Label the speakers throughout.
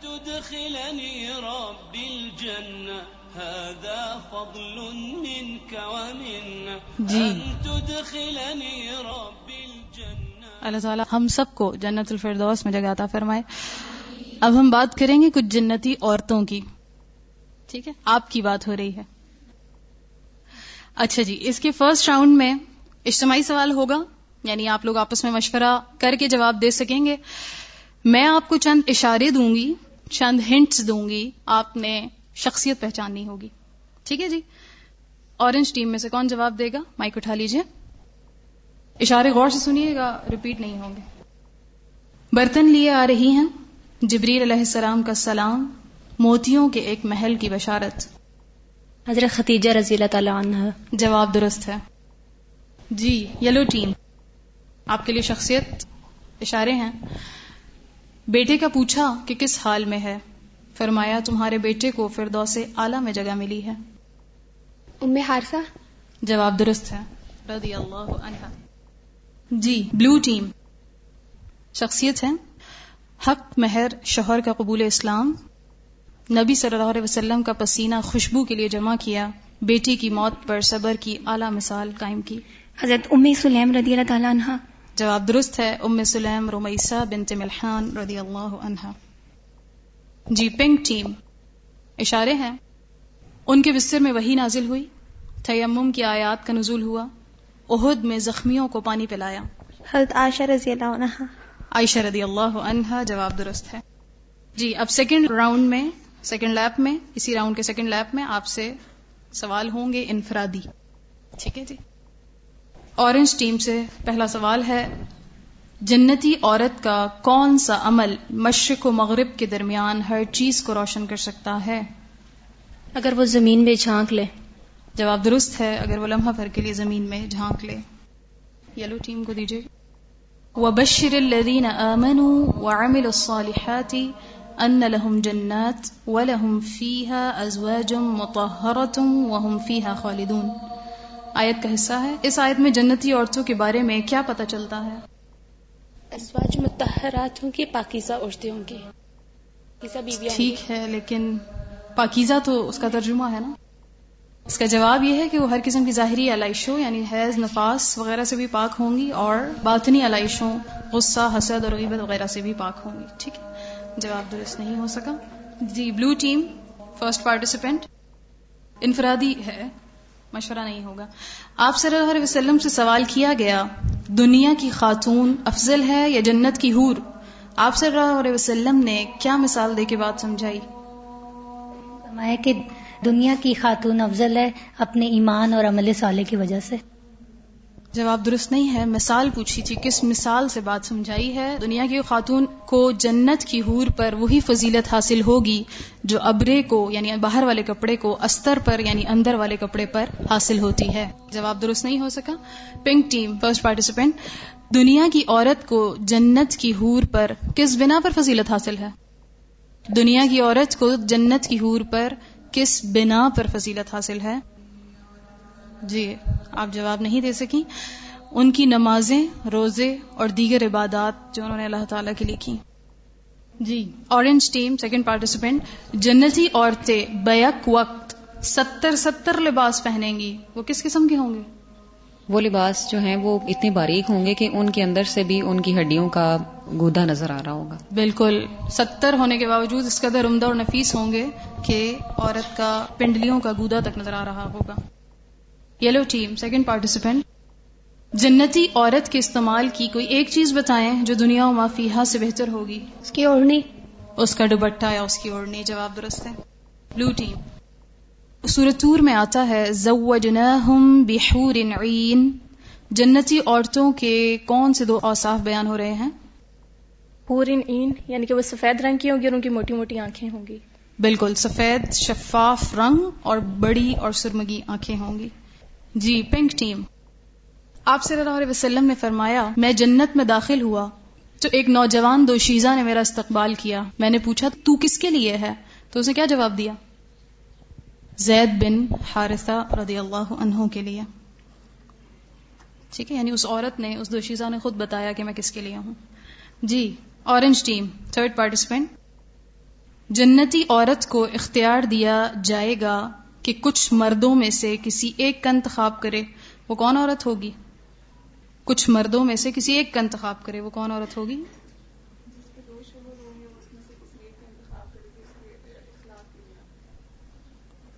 Speaker 1: تدخلني ربي الجنة. هذا فضل منك ومنا.
Speaker 2: جی.
Speaker 1: أن تدخلني ربي الجنة.
Speaker 2: اللہ تعالیٰ ہم سب کو جنت الفردوس میں جگہ عطا فرمائے. اب ہم بات کریں گے کچھ جنتی عورتوں کی. ٹھیک ہے؟ آپ کی بات ہو رہی ہے. اچھا جی اس کے فرسٹ راؤنڈ میں اجتماعی سوال ہوگا. یعنی آپ لوگ آپس میں مشورہ کر کے جواب دے سکیں گے. میں آپ کو چند اشارے دوں گی. چند ہنٹس دوں گی آپ نے شخصیت پہچاننی ہوگی۔ ٹھیک ہے جی؟ اورنج ٹیم میں سے کون جواب دے گا؟ مائک اٹھا لیجیے۔ اشارے غور سے سنیے گا ریپیٹ نہیں ہوں گے۔ برتن لیے آ رہی ہیں۔ جبریل علیہ السلام کا سلام موتیوں کے ایک محل کی بشارت۔
Speaker 3: حضرت ختیجہ رضی اللہ تعالیٰ عنہ۔
Speaker 2: جواب درست ہے۔ جی یلو ٹیم آپ کے لیے شخصیت اشارے ہیں۔ بیٹے کا پوچھا کہ کس حال میں ہے؟ فرمایا تمہارے بیٹے کو فردوس اعلی میں جگہ ملی ہے۔
Speaker 4: ام حارثہ؟
Speaker 2: جواب درست ہے۔ رضی اللہ عنہ۔ جی بلو ٹیم۔ شخصیت ہے حق مہر شوہر کا قبول اسلام۔ نبی صلی اللہ علیہ وسلم کا پسینہ خوشبو کے لیے جمع کیا۔ بیٹی کی موت پر صبر کی اعلی مثال قائم کی۔
Speaker 4: حضرت ام سلیم رضی اللہ تعالیٰ عنہ۔
Speaker 2: جواب درست ہے ام سلیم رمیسا بنت ملحان رضی اللہ عنہا۔ جی پنک ٹیم۔ اشارے ہیں۔ ان کے بستر میں وہی نازل ہوئی۔ تیمم کی آیات کا نزول ہوا۔ عہد میں زخمیوں کو پانی پلایا۔
Speaker 4: حضرت عائشہ رضی اللہ عنہ
Speaker 2: عائشہ رضی اللہ عنہا جواب درست ہے۔ جی اب سیکنڈ راؤنڈ میں سیکنڈ لیپ میں اسی راؤنڈ کے سیکنڈ لیپ میں آپ سے سوال ہوں گے انفرادی۔ ٹھیک ہے جی؟ اورنج ٹیم سے پہلا سوال ہے جنتی عورت کا کون سا عمل مشرق و مغرب کے درمیان ہر چیز کو روشن کر سکتا ہے؟
Speaker 3: اگر وہ زمین میں جھانک لے۔
Speaker 2: جواب درست ہے اگر وہ لمحہ بھر کے لیے زمین میں جھانک لے۔ یلو ٹیم کو دیجیے۔ وبشر الذين آمنوا وعملوا الصالحات أن لهم جنات ولهم فيها أزواج مطهرة وهم فيها خالدون۔ آیت کا حصہ ہے۔ اس آیت میں جنتی عورتوں کے بارے میں کیا پتہ چلتا ہے؟
Speaker 3: ازواج متحرات ہوں گی۔ پاکیزہ عورتیں ہوں گی۔
Speaker 2: ٹھیک ہے لیکن پاکیزہ تو اس کا ترجمہ ہے نا۔ اس کا جواب یہ ہے کہ وہ ہر قسم کی ظاہری علائشوں یعنی حیض نفاس وغیرہ سے بھی پاک ہوں گی اور باطنی علائشوں غصہ حسد اور غیبت وغیرہ سے بھی پاک ہوں گی۔ ٹھیک ہے جواب درست نہیں ہو سکا۔ جی بلو ٹیم فرسٹ پارٹیسپینٹ انفرادی ہے۔ مشورہ نہیں ہوگا۔ آپ صلی اللہ علیہ وسلم سے سوال کیا گیا، دنیا کی خاتون افضل ہے یا جنت کی حور؟ آپ صلی اللہ علیہ وسلم نے کیا مثال دے کے بات سمجھائی؟
Speaker 5: کہ دنیا کی خاتون افضل ہے اپنے ایمان اور عمل صالح کی وجہ سے۔
Speaker 2: جواب درست نہیں ہے۔ مثال پوچھی تھی، کس مثال سے بات سمجھائی ہے؟ دنیا کی خاتون کو جنت کی حور پر وہی فضیلت حاصل ہوگی جو ابرے کو یعنی باہر والے کپڑے کو استر پر یعنی اندر والے کپڑے پر حاصل ہوتی ہے۔ جواب درست نہیں ہو سکا۔ پنک ٹیم، فرسٹ پارٹیسپینٹ دنیا کی عورت کو جنت کی حور پر کس بنا پر فضیلت حاصل ہے؟ دنیا کی عورت کو جنت کی حور پر کس بنا پر فضیلت حاصل ہے؟ جی آپ جواب نہیں دے سکی ان کی نمازیں روزے اور دیگر عبادات جو انہوں نے اللہ تعالی کی جی اورنج ٹیم سیکنڈ پارٹیسپینٹ جنتی عورتیں بیک وقت ستر ستر لباس پہنیں گی۔ وہ کس قسم کے ہوں گے؟
Speaker 6: وہ لباس جو ہیں وہ اتنے باریک ہوں گے کہ ان کے اندر سے بھی ان کی ہڈیوں کا گودا نظر آ رہا ہوگا۔
Speaker 2: بالکل ستر ہونے کے باوجود اس قدر عمدہ اور نفیس ہوں گے کہ عورت کا پنڈلیوں کا گودا تک نظر آ رہا ہوگا۔ یلو ٹیم سیکنڈ پارٹیسپینٹ جنتی عورت کے استعمال کی کوئی ایک چیز بتائیں جو دنیا و مافیہ سے بہتر ہوگی؟
Speaker 4: اس کی اوڑھنی۔
Speaker 2: اس کا دوپٹہ یا اس کی اوڑھنی جواب درست ہے. بلو ٹیم. سورتور میں آتا ہے زوجناہم بحور عین. جنتی عورتوں کے کون سے دو اوصاف بیان ہو رہے ہیں؟
Speaker 3: پورن این یعنی کہ وہ سفید رنگ کی ہوں گی اور ان کی موٹی موٹی آنکھیں ہوں گی۔
Speaker 2: بالکل سفید شفاف رنگ اور بڑی اور سرمگی آنکھیں ہوں گی۔ جی پنک ٹیم۔ آپ صلی اللہ علیہ وسلم نے فرمایا، میں جنت میں داخل ہوا۔ تو ایک نوجوان دو شیزہ نے میرا استقبال کیا۔ میں نے پوچھا، تو کس کے لیے ہے؟ تو اسے کیا جواب دیا؟ زید بن حارثہ رضی اللہ عنہ کے لیے۔ ٹھیک ہے یعنی اس عورت نے، اس دو شیزہ نے خود بتایا کہ میں کس کے لیے ہوں۔ جی اورنج ٹیم، تھرڈ پارٹیسپینٹ جنتی عورت کو اختیار دیا جائے گا کہ کچھ مردوں میں سے کسی ایک کا انتخاب کرے، وہ کون عورت ہوگی؟ کچھ مردوں میں سے کسی ایک کا انتخاب کرے، وہ کون عورت ہوگی؟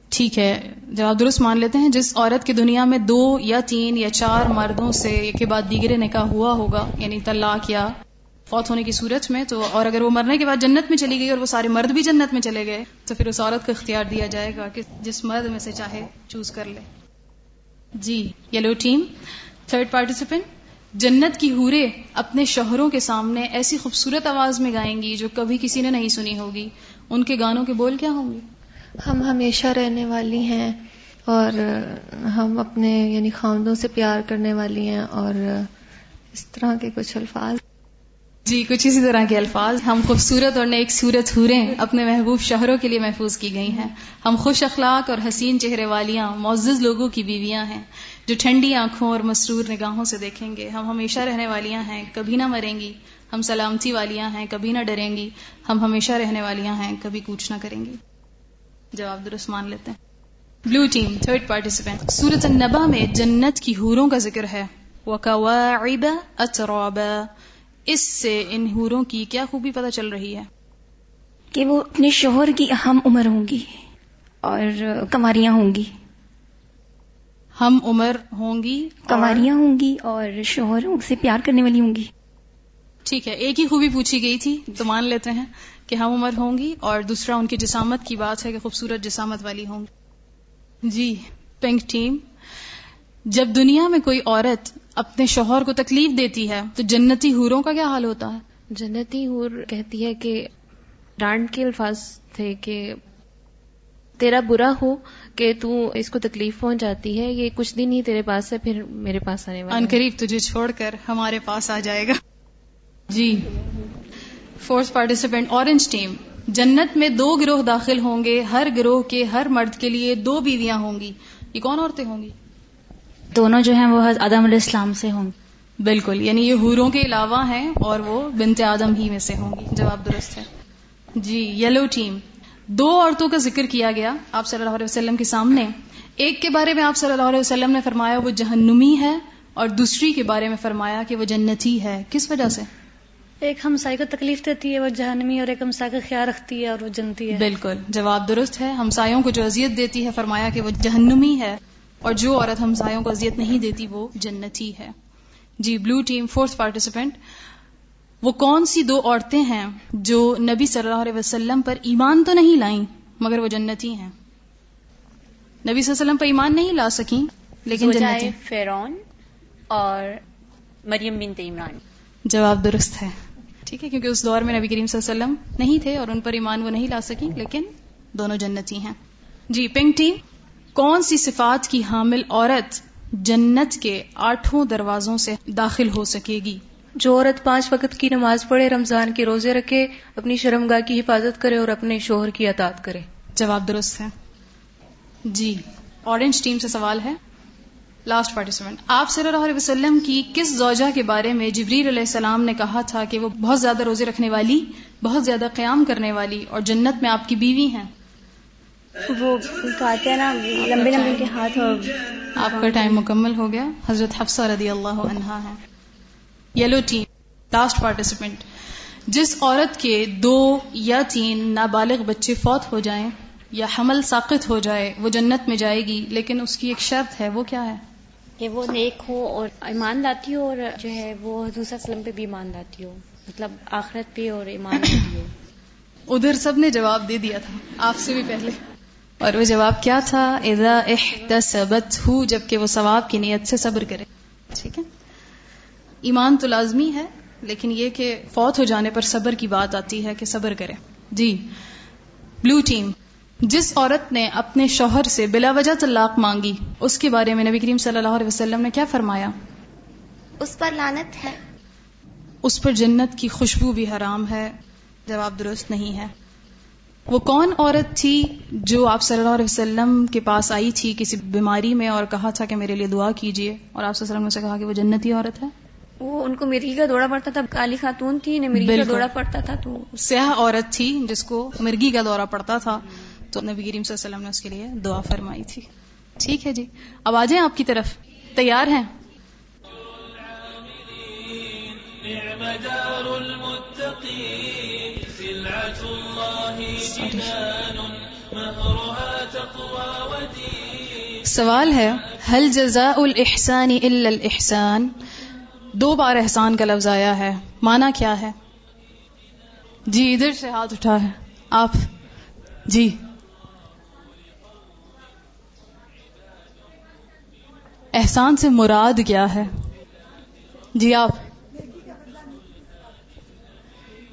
Speaker 2: ٹھیک ہے جواب درست مان لیتے ہیں، جس عورت کی دنیا میں دو یا تین یا چار مردوں سے کے بعد دیگرے نکاح ہوا ہوگا یعنی طلاق یا فوت ہونے کی صورت میں تو اور اگر وہ مرنے کے بعد جنت میں چلی گئی اور وہ سارے مرد بھی جنت میں چلے گئے، تو پھر اس عورت کو اختیار دیا جائے گا کہ جس مرد میں سے چاہے چوز کر لے۔ جی یلو ٹیم، تھرڈ پارٹیسپینٹ جنت کی ہورے اپنے شوہروں کے سامنے ایسی خوبصورت آواز میں گائیں گی جو کبھی کسی نے نہیں سنی ہوگی۔ ان کے گانوں کے بول کیا ہوں گے؟
Speaker 7: ہم ہمیشہ رہنے والی ہیں اور ہم اپنے یعنی خاندوں سے پیار کرنے والی ہیں اور اس طرح کے کچھ الفاظ
Speaker 2: جی کچھ اسی طرح کے الفاظ۔ ہم خوبصورت اور نیک صورت ہوریں اپنے محبوب شہروں کے لیے محفوظ کی گئی ہیں۔ ہم خوش اخلاق اور حسین چہرے والیاں، معزز لوگوں کی بیویاں ہیں جو ٹھنڈی آنکھوں اور مسرور نگاہوں سے دیکھیں گے۔ ہم ہمیشہ رہنے والیاں ہیں، کبھی نہ مریں گی۔ ہم سلامتی والیاں ہیں، کبھی نہ ڈریں گی۔ ہم ہمیشہ رہنے والیاں ہیں، کبھی کوچ نہ کریں گی۔ جواب درست مان لیتے ہیں۔ بلو ٹیم تھرڈ پارٹیسپینٹ سورت النبا میں جنت کی حوروں کا ذکر ہے۔ وَكَوَاعِبَ أَتْرَابًا۔ اس سے ان حوروں کی کیا خوبی پتہ چل رہی ہے؟
Speaker 4: کہ وہ اپنے شوہر کی اہم عمر ہوں گی اور کماریاں ہوں گی۔
Speaker 2: ہم عمر ہوں گی
Speaker 4: کماریاں ہوں گی اور شوہر سے پیار کرنے والی ہوں گی۔
Speaker 2: ٹھیک ہے ایک ہی خوبی پوچھی گئی تھی تو مان لیتے ہیں کہ ہم عمر ہوں گی اور دوسرا ان کی جسامت کی بات ہے کہ خوبصورت جسامت والی ہوں گی۔ جی پنک ٹیم۔ جب دنیا میں کوئی عورت اپنے شوہر کو تکلیف دیتی ہے تو جنتی حوروں کا کیا حال ہوتا ہے؟
Speaker 7: جنتی ہور کہتی ہے کہ ڈانٹ کے الفاظ تھے کہ تیرا برا ہو کہ تو اس کو تکلیف پہنچ جاتی ہے یہ کچھ دن ہی تیرے پاس ہے پھر میرے پاس آنے والا۔
Speaker 2: قریب تجھے چھوڑ کر ہمارے پاس آ جائے گا۔ جی۔ فورتھ پارٹیسپینٹ اورنج ٹیم جنت میں دو گروہ داخل ہوں گے ہر گروہ کے ہر مرد کے لیے دو بیویاں ہوں گی۔ یہ کون عورتیں ہوں گی؟
Speaker 5: دونوں جو ہیں وہ آدم علیہ السلام سے ہوں
Speaker 2: بالکل یعنی یہ حوروں کے علاوہ ہیں اور وہ بنت آدم ہی میں سے ہوں گی۔ جواب درست ہے۔ جی یلو ٹیم۔ دو عورتوں کا ذکر کیا گیا آپ صلی اللہ علیہ وسلم کے سامنے۔ ایک کے بارے میں آپ صلی اللہ علیہ وسلم نے فرمایا وہ جہنمی ہے اور دوسری کے بارے میں فرمایا کہ وہ جنتی ہے۔ کس وجہ سے؟
Speaker 8: ایک ہمسائے کو تکلیف دیتی ہے وہ جہنمی اور ایک ہمسائے کا خیال رکھتی ہے اور وہ جنتی ہے۔
Speaker 2: بالکل جواب درست ہے۔ ہمسایوں کو جو اذیت دیتی ہے فرمایا کہ وہ جہنمی ہے۔ اور جو عورت ہمسایوں کو اذیت نہیں دیتی وہ جنتی ہے۔ جی بلو ٹیم فورتھ پارٹیسپینٹ وہ کون سی دو عورتیں ہیں جو نبی صلی اللہ علیہ وسلم پر ایمان تو نہیں لائیں مگر وہ جنتی ہیں؟ نبی صلی اللہ علیہ وسلم پر ایمان نہیں لا سکیں لیکن جنتی
Speaker 9: فیرون اور مریم بنت عمران۔
Speaker 2: جواب درست ہے۔ ٹھیک ہے کیونکہ اس دور میں نبی کریم صلی اللہ علیہ وسلم نہیں تھے اور ان پر ایمان وہ نہیں لا سکی لیکن دونوں جنتی ہیں۔ جی پنک ٹیم کون سی صفات کی حامل عورت جنت کے آٹھوں دروازوں سے داخل ہو سکے گی؟
Speaker 10: جو عورت پانچ وقت کی نماز پڑھے رمضان کے روزے رکھے اپنی شرمگاہ کی حفاظت کرے اور اپنے شوہر کی اطاعت کرے۔
Speaker 2: جواب درست ہے۔ جی اورنج ٹیم سے سوال ہے۔ لاسٹ پارٹیسپینٹ آپ صلی اللہ علیہ وسلم کی کس زوجہ کے بارے میں جبریل علیہ السلام نے کہا تھا کہ وہ بہت زیادہ روزے رکھنے والی بہت زیادہ قیام کرنے والی اور جنت میں آپ کی بیوی ہیں؟
Speaker 3: وہ کہتے ہیں نا لمبے لمبے کے ہاتھ اور
Speaker 2: آپ کا ٹائم مکمل ہو گیا۔ حضرت حفصہ رضی اللہ عنہا ہے یلو ٹیم لاسٹ پارٹیسپینٹ جس عورت کے دو یا تین نابالغ بچے فوت ہو جائیں یا حمل ساقط ہو جائے وہ جنت میں جائے گی لیکن اس کی ایک شرط ہے وہ کیا ہے؟
Speaker 9: کہ وہ نیک ہو اور ایمان لاتی ہو اور جو ہے وہ حضور صلی اللہ علیہ وسلم پہ بھی ایمان لاتی ہو۔ مطلب آخرت پہ اور ایمان لاتی ہو۔
Speaker 2: ادھر سب نے جواب دے دیا تھا آپ سے بھی پہلے۔ اور وہ جواب کیا تھا؟ اذا احتسبت ہو جبکہ وہ ثواب کی نیت سے صبر کرے۔ ٹھیک ہے؟ ایمان تو لازمی ہے لیکن یہ کہ فوت ہو جانے پر صبر کی بات آتی ہے کہ صبر کرے۔ جی بلو ٹیم جس عورت نے اپنے شوہر سے بلا وجہ طلاق مانگی اس کے بارے میں نبی کریم صلی اللہ علیہ وسلم نے کیا فرمایا؟
Speaker 11: اس پر لانت ہے۔
Speaker 2: اس پر جنت کی خوشبو بھی حرام ہے جواب درست نہیں ہے۔ وہ کون عورت تھی جو آپ صلی اللہ علیہ وسلم کے پاس آئی تھی کسی بیماری میں اور کہا تھا کہ میرے لیے دعا کیجیے اور آپ صلی اللہ علیہ وسلم نے اسے کہا کہ وہ جنتی عورت ہے۔
Speaker 9: وہ ان کو مرغی کا دوڑا پڑتا تھا۔ کالی خاتون تھی انہیں مرغی کا۔ دوڑا پڑتا تھا تو
Speaker 2: سیاہ عورت تھی جس کو مرگی کا دورہ پڑتا تھا۔ تو نبی کریم صلی اللہ علیہ وسلم نے اس کے لیے دعا فرمائی تھی۔ ٹھیک ہے جی۔ اب آ جائیں آپ کی طرف۔ تیار ہیں؟
Speaker 1: نعم دار المتقين سلعة الله جنان. مهرها تقوى ودين.
Speaker 2: سوال ہے حل جزاء الاحسان الا الاحسان دو بار احسان کا لفظ آیا ہے مانا کیا ہے؟ جی ادھر سے ہاتھ اٹھا ہے۔ آپ جی۔ احسان سے مراد کیا ہے؟ جی آپ۔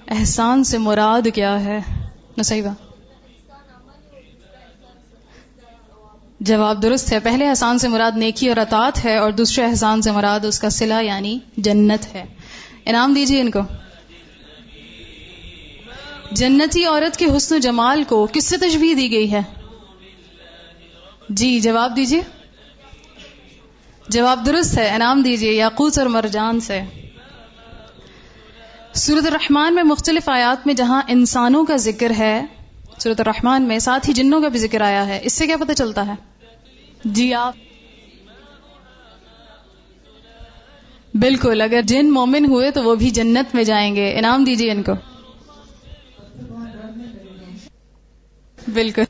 Speaker 2: احسان سے مراد کیا ہے؟ نصیبہ۔ جواب درست ہے۔ پہلے احسان سے مراد نیکی اور اطاعت ہے اور دوسرے احسان سے مراد اس کا صلہ یعنی جنت ہے۔ انعام دیجیے ان کو۔ جنتی عورت کے حسن و جمال کو کس سے تشبیح دی گئی ہے؟ جی جواب دیجیے جواب درست ہے۔ انعام دیجیے یاقوت اور مرجان سے۔ سورت الرحمان میں مختلف آیات میں جہاں انسانوں کا ذکر ہے سورت الرحمان میں ساتھ ہی جنوں کا بھی ذکر آیا ہے، اس سے کیا پتہ چلتا ہے؟ جی آپ۔ بالکل، اگر جن مومن ہوئے تو وہ بھی جنت میں جائیں گے۔ انعام دیجیے ان کو۔ بالکل۔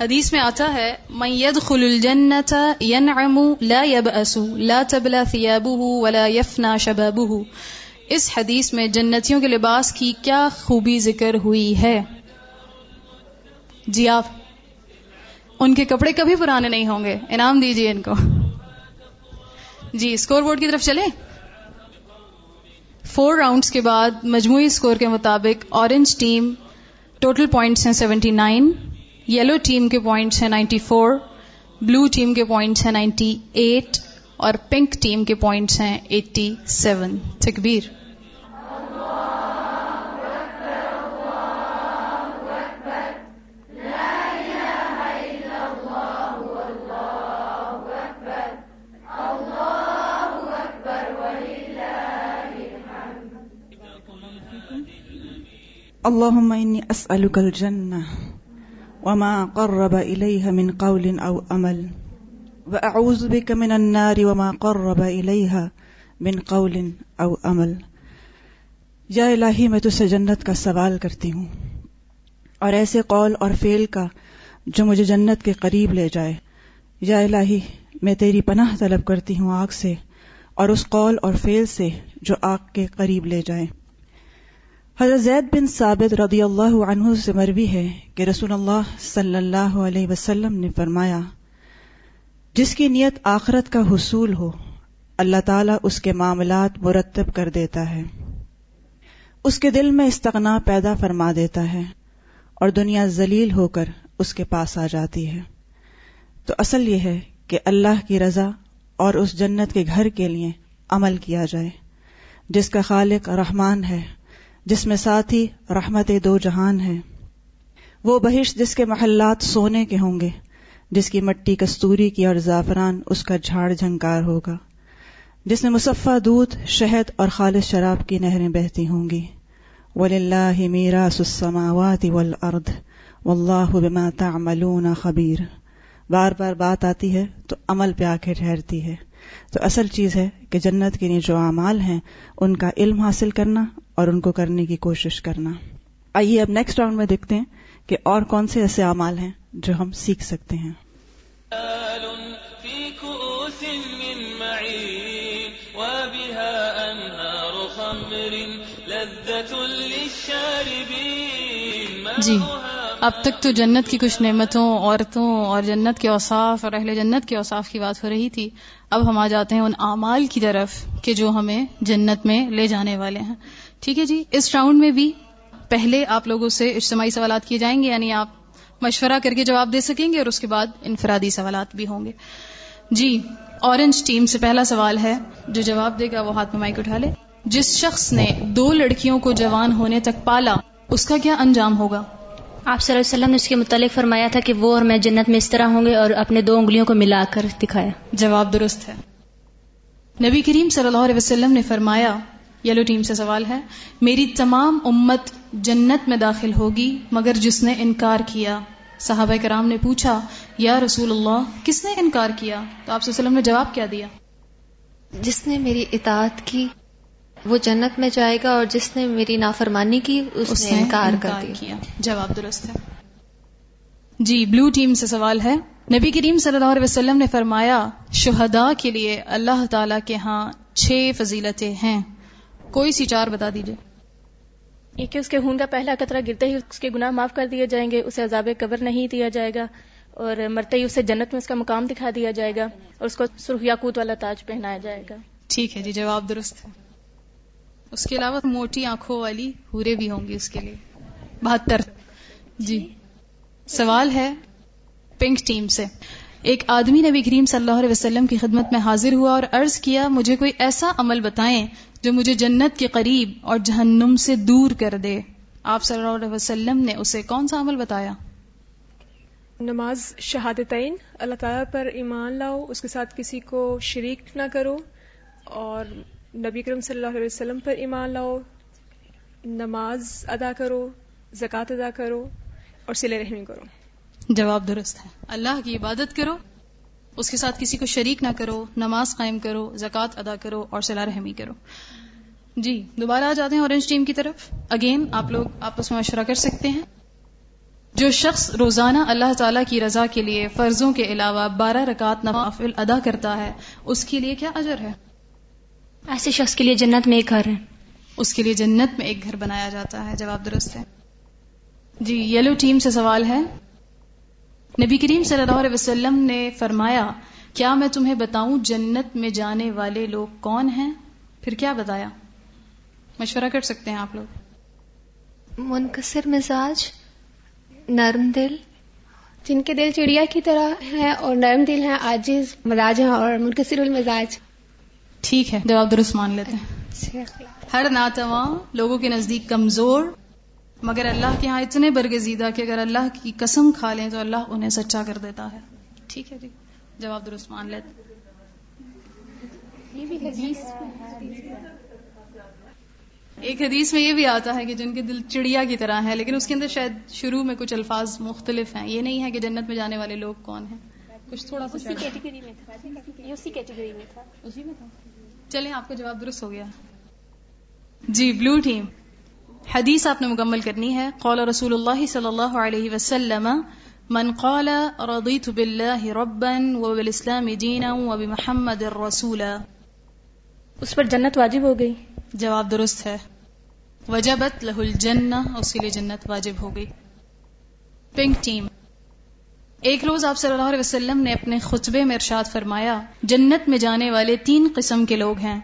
Speaker 2: حدیث میں آتا ہے، من يدخل الجنة ينعم لا يبأس، لا تبلى ثيابه ولا يفنى شبابه. اس حدیث میں جنتیوں کے لباس کی کیا خوبی ذکر ہوئی ہے؟ جی آپ، ان کے کپڑے کبھی پرانے نہیں ہوں گے، انعام دیجیے ان کو۔ جی اسکور بورڈ کی طرف چلیں؟ فور راؤنڈز کے بعد مجموعی اسکور کے مطابق اورنج ٹیم ٹوٹل پوائنٹس ہیں سیونٹی نائن یلو ٹیم کے پوائنٹس ہیں نائنٹی فور بلو ٹیم کے پوائنٹس ہیں نائنٹی ایٹ اور پنک ٹیم کے پوائنٹس ہیں ایٹی سیون تکبیر۔
Speaker 12: اللهم إني أسألك الجنة وما قرب إليها من قول أو أمل وأعوذ بك من النار وما قرب إليها من قول أو أمل یا الہی، میں تجھ سے جنت کا سوال کرتی ہوں۔ اور ایسے قول اور فعل کا جو مجھے جنت کے قریب لے جائے۔ یا الہی، میں تیری پناہ طلب کرتی ہوں آگ سے اور اس قول اور فعل سے جو آگ کے قریب لے جائے۔ حضرت زید بن ثابت رضی اللہ عنہ سے مروی ہے کہ رسول اللہ صلی اللہ علیہ وسلم نے فرمایا جس کی نیت آخرت کا حصول ہو، اللہ تعالیٰ اس کے معاملات مرتب کر دیتا ہے۔ اس کے دل میں استغنا پیدا فرما دیتا ہے اور دنیا ذلیل ہو کر اس کے پاس آ جاتی ہے۔ تو اصل یہ ہے کہ اللہ کی رضا اور اس جنت کے گھر کے لیے عمل کیا جائے، جس کا خالق رحمان ہے، جس میں ساتھ ہی رحمت دو جہان ہے وہ بہش جس کے محلات سونے کے ہوں گے جس کی مٹی کستوری کی اور زعفران اس کا جھاڑ جھنکار ہوگا، جس میں مصفہ دودھ، شہد اور خالص شراب کی نہریں بہتی ہوں گی۔ وَلِلَّهِ مِيرَاسُ السَّمَاوَاتِ وَالْأَرْضِ وَاللَّهُ بِمَا تَعْمَلُونَ خبیر بار بار بات آتی ہے تو عمل پہ آ کے ٹھہرتی ہے۔ تو اصل چیز ہے کہ جنت کے لیے جو اعمال ہیں، ان کا علم حاصل کرنا اور ان کو کرنے کی کوشش کرنا۔ آئیے اب نیکسٹ راؤنڈ میں دیکھتے ہیں کہ اور کون سے ایسے اعمال ہیں جو ہم سیکھ سکتے ہیں۔
Speaker 1: في كؤوس من معين وبها أنهار خمر لذة للشاربين.
Speaker 2: جی اب تک تو جنت کی کچھ نعمتوں عورتوں اور جنت کے اوصاف اور اہل جنت کے اوصاف کی بات ہو رہی تھی اب ہم آ جاتے ہیں ان اعمال کی طرف کہ جو ہمیں جنت میں لے جانے والے ہیں۔ ٹھیک ہے جی اس راؤنڈ میں بھی پہلے آپ لوگوں سے اجتماعی سوالات کیے جائیں گے یعنی آپ مشورہ کر کے جواب دے سکیں گے اور اس کے بعد انفرادی سوالات بھی ہوں گے۔ جی اورنج ٹیم سے پہلا سوال ہے جو جواب دے گا وہ ہاتھ میں مائک اٹھا لے۔ جس شخص نے دو لڑکیوں کو جوان ہونے تک پالا اس کا کیا انجام ہوگا؟
Speaker 3: آپ صلی اللہ علیہ وسلم نے اس کے متعلق فرمایا تھا کہ وہ اور میں جنت میں اس طرح ہوں گے اور اپنے دو انگلیوں کو ملا کر دکھایا۔
Speaker 2: جواب درست ہے۔ نبی کریم صلی اللہ علیہ وسلم نے فرمایا یلو ٹیم سے سوال ہے میری تمام امت جنت میں داخل ہوگی مگر جس نے انکار کیا صحابہ کرام نے پوچھا یا رسول اللہ کس نے انکار کیا؟ تو آپ وسلم نے جواب کیا دیا۔
Speaker 7: جس نے میری اطاعت کی وہ جنت میں جائے گا اور جس نے میری نافرمانی کی اس,
Speaker 2: اس
Speaker 7: نے
Speaker 2: نے
Speaker 7: انکار کر
Speaker 2: انکار
Speaker 7: دیا۔
Speaker 2: کیا۔ جواب درست ہے۔ جی بلو ٹیم سے سوال ہے۔ نبی کریم صلی اللہ علیہ وسلم نے فرمایا شہداء کے لیے اللہ تعالی کے ہاں چھ فضیلتیں ہیں۔ کوئی سی چار بتا دیجیے۔
Speaker 13: ایک کہ اس کے خون کا پہلا قطرہ گرتے ہی اس کے گناہ معاف کر دیے جائیں گے، اسے عذاب قبر نہیں دیا جائے گا اور مرتے ہی اسے جنت میں اس کا مقام دکھا دیا جائے گا اور اس کو سرخ یاقوت والا تاج پہنایا جائے گا۔
Speaker 2: ٹھیک ہے جی جواب درست ہے۔ اس کے علاوہ موٹی آنکھوں والی ہورے بھی ہوں گی اس کے لیے۔ بہتر۔ جی۔ سوال ہے پنک ٹیم سے۔ ایک آدمی نبی کریم صلی اللہ علیہ وسلم کی خدمت میں حاضر ہوا اور عرض کیا، مجھے کوئی ایسا عمل بتائیں جو مجھے جنت کے قریب اور جہنم سے دور کر دے۔ آپ صلی اللہ علیہ وسلم نے اسے کون سا عمل بتایا؟
Speaker 14: نماز شہادتین۔ اللہ تعالیٰ پر ایمان لاؤ اس کے ساتھ کسی کو شریک نہ کرو۔ اور نبی کرم صلی اللہ علیہ وسلم پر ایمان لاؤ۔ نماز ادا کرو زکوٰۃ ادا کرو اور سلے رحمی کرو۔
Speaker 2: جواب درست ہے۔ اللہ کی عبادت کرو۔ اس کے ساتھ کسی کو شریک نہ کرو نماز قائم کرو زکوٰۃ ادا کرو اور صلاح رحمی کرو۔ جی دوبارہ آ جاتے ہیں اورنج ٹیم کی طرف۔ اگین آپ لوگ آپس میں مشورہ کر سکتے ہیں۔ جو شخص روزانہ اللہ تعالی کی رضا کے لیے فرضوں کے علاوہ بارہ رکعت نوافل ادا کرتا ہے اس کے لیے کیا اجر ہے؟
Speaker 9: ایسے شخص کے لیے جنت میں ایک گھر ہے۔
Speaker 2: اس کے لیے جنت میں ایک گھر بنایا جاتا ہے جواب درست ہے۔ جی یلو ٹیم سے سوال ہے۔ نبی کریم صلی اللہ علیہ وسلم نے فرمایا کیا میں تمہیں بتاؤں جنت میں جانے والے لوگ کون ہیں؟ پھر کیا بتایا؟ مشورہ کر سکتے ہیں آپ لوگ۔
Speaker 7: منکسر مزاج نرم دل۔
Speaker 3: جن کے دل چڑیا کی طرح ہیں اور نرم دل ہیں آجز مزاج ہیں اور منکسر المزاج۔
Speaker 2: ٹھیک ہے جواب درست مان لیتے ہیں۔ ہر ناتواں لوگوں کے نزدیک کمزور مگر اللہ کے ہاں اتنے برگزیدہ کہ اگر اللہ کی قسم کھا لیں تو اللہ انہیں سچا کر دیتا ہے۔ ٹھیک ہے جی۔ جواب درست مان لیتے ایک حدیث میں یہ بھی آتا ہے کہ جن کے دل چڑیا کی طرح ہے لیکن اس کے اندر شاید شروع میں کچھ الفاظ مختلف ہیں۔ یہ نہیں ہے کہ جنت میں جانے والے لوگ کون ہیں۔ کچھ تھوڑا سا
Speaker 3: اسی کیٹیگری میں تھا یہ اسی کیٹیگری میں تھا۔
Speaker 2: اسی میں تھا۔ چلیں آپ کا جواب درست ہو گیا۔ جی بلو ٹیم۔ حدیث آپ نے مکمل کرنی ہے۔ قول رسول اللہ صلی اللہ علیہ وسلم من قال رضيت بالله ربا وبالاسلام دينا وبمحمد رسولا
Speaker 13: اس پر جنت واجب ہو گئی۔
Speaker 2: جواب درست ہے۔ وجبت لہ الجنہ اس کے لیے جنت واجب ہو گئی۔ Pink team. ایک روز آپ صلی اللہ علیہ وسلم نے اپنے خطبے میں ارشاد فرمایا جنت میں جانے والے تین قسم کے لوگ ہیں۔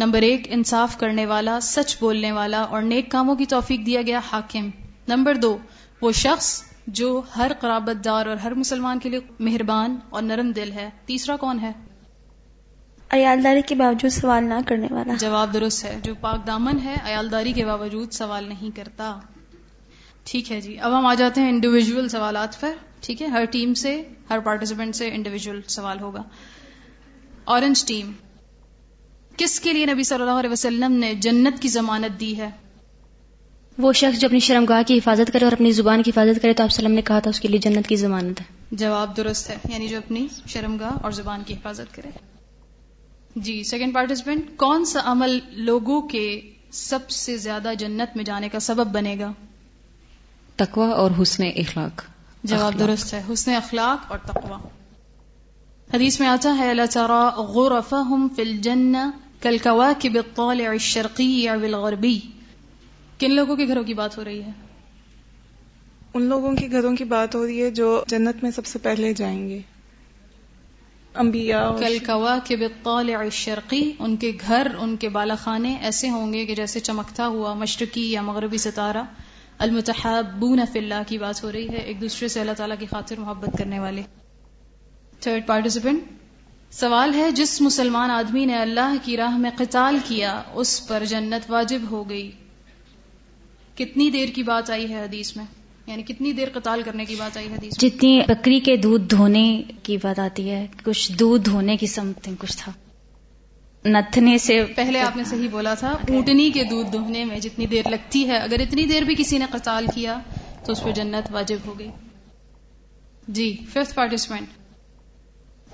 Speaker 2: نمبر ایک انصاف کرنے والا سچ بولنے والا اور نیک کاموں کی توفیق دیا گیا حاکم۔ نمبر دو وہ شخص جو ہر قرابت دار اور ہر مسلمان کے لیے مہربان اور نرم دل ہے۔ تیسرا کون ہے؟
Speaker 3: عیالداری کے باوجود سوال نہ کرنے والا۔
Speaker 2: جواب درست ہے۔ جو پاک دامن ہے عیالداری کے باوجود سوال نہیں کرتا۔ ٹھیک ہے جی۔ اب ہم آ جاتے ہیں انڈیویجول سوالات پر۔ ٹھیک ہے؟ ہر ٹیم سے ہر پارٹیسپینٹ سے انڈیویجول سوال ہوگا۔ اورنج ٹیم کس کے لیے نبی صلی اللہ علیہ وسلم نے جنت کی ضمانت دی ہے؟
Speaker 9: وہ شخص جو اپنی شرمگاہ کی حفاظت کرے اور اپنی زبان کی حفاظت کرے تو آپ وسلم نے کہا تھا اس کے لیے جنت کی ضمانت ہے۔
Speaker 2: جواب درست ہے یعنی جو اپنی شرمگاہ اور زبان کی حفاظت کرے۔ جی سیکنڈ پارٹیسپینٹ کون سا عمل لوگوں کے سب سے زیادہ جنت میں جانے کا سبب بنے گا؟
Speaker 6: تقوی اور حسن اخلاق۔
Speaker 2: جواب
Speaker 6: اخلاق.
Speaker 2: درست ہے حسن اخلاق اور تقوی۔ حدیث میں آتا ہے لترى غرفهم في الجنة كالكواكب الطالع الشرقي والغربي کن لوگوں کے گھروں کی بات ہو رہی ہے؟
Speaker 15: ان لوگوں کے گھروں کی بات ہو رہی ہے جو جنت میں سب سے پہلے جائیں گے۔ انبیاء
Speaker 2: كالكواكب الطالع الشرقي ان کے گھر ان کے بالا خانے ایسے ہوں گے کہ جیسے چمکتا ہوا مشرقی یا مغربی ستارہ۔ المتحابون فی اللہ کی بات ہو رہی ہے ایک دوسرے سے اللہ تعالیٰ کی خاطر محبت کرنے والے۔ تھرڈ پارٹیسپینٹ سوال ہے جس مسلمان آدمی نے اللہ کی راہ میں قتال کیا اس پر جنت واجب ہو گئی۔ کتنی دیر کی بات آئی ہے حدیث میں؟ یعنی کتنی دیر قتال کرنے کی بات آئی ہے حدیث میں؟
Speaker 9: جتنی بکری کے دودھ دھونے کی بات آتی ہے کچھ دودھ دھونے کی سمتنگ کچھ تھا۔
Speaker 16: نتھنے سے
Speaker 2: پہلے آپ نے صحیح بولا تھا اونٹنی کے دودھ دہنے میں جتنی دیر لگتی ہے اگر اتنی دیر بھی کسی نے قتال کیا تو اس پہ جنت واجب ہو گئی۔ جی ففتھ پارٹیسپینٹ۔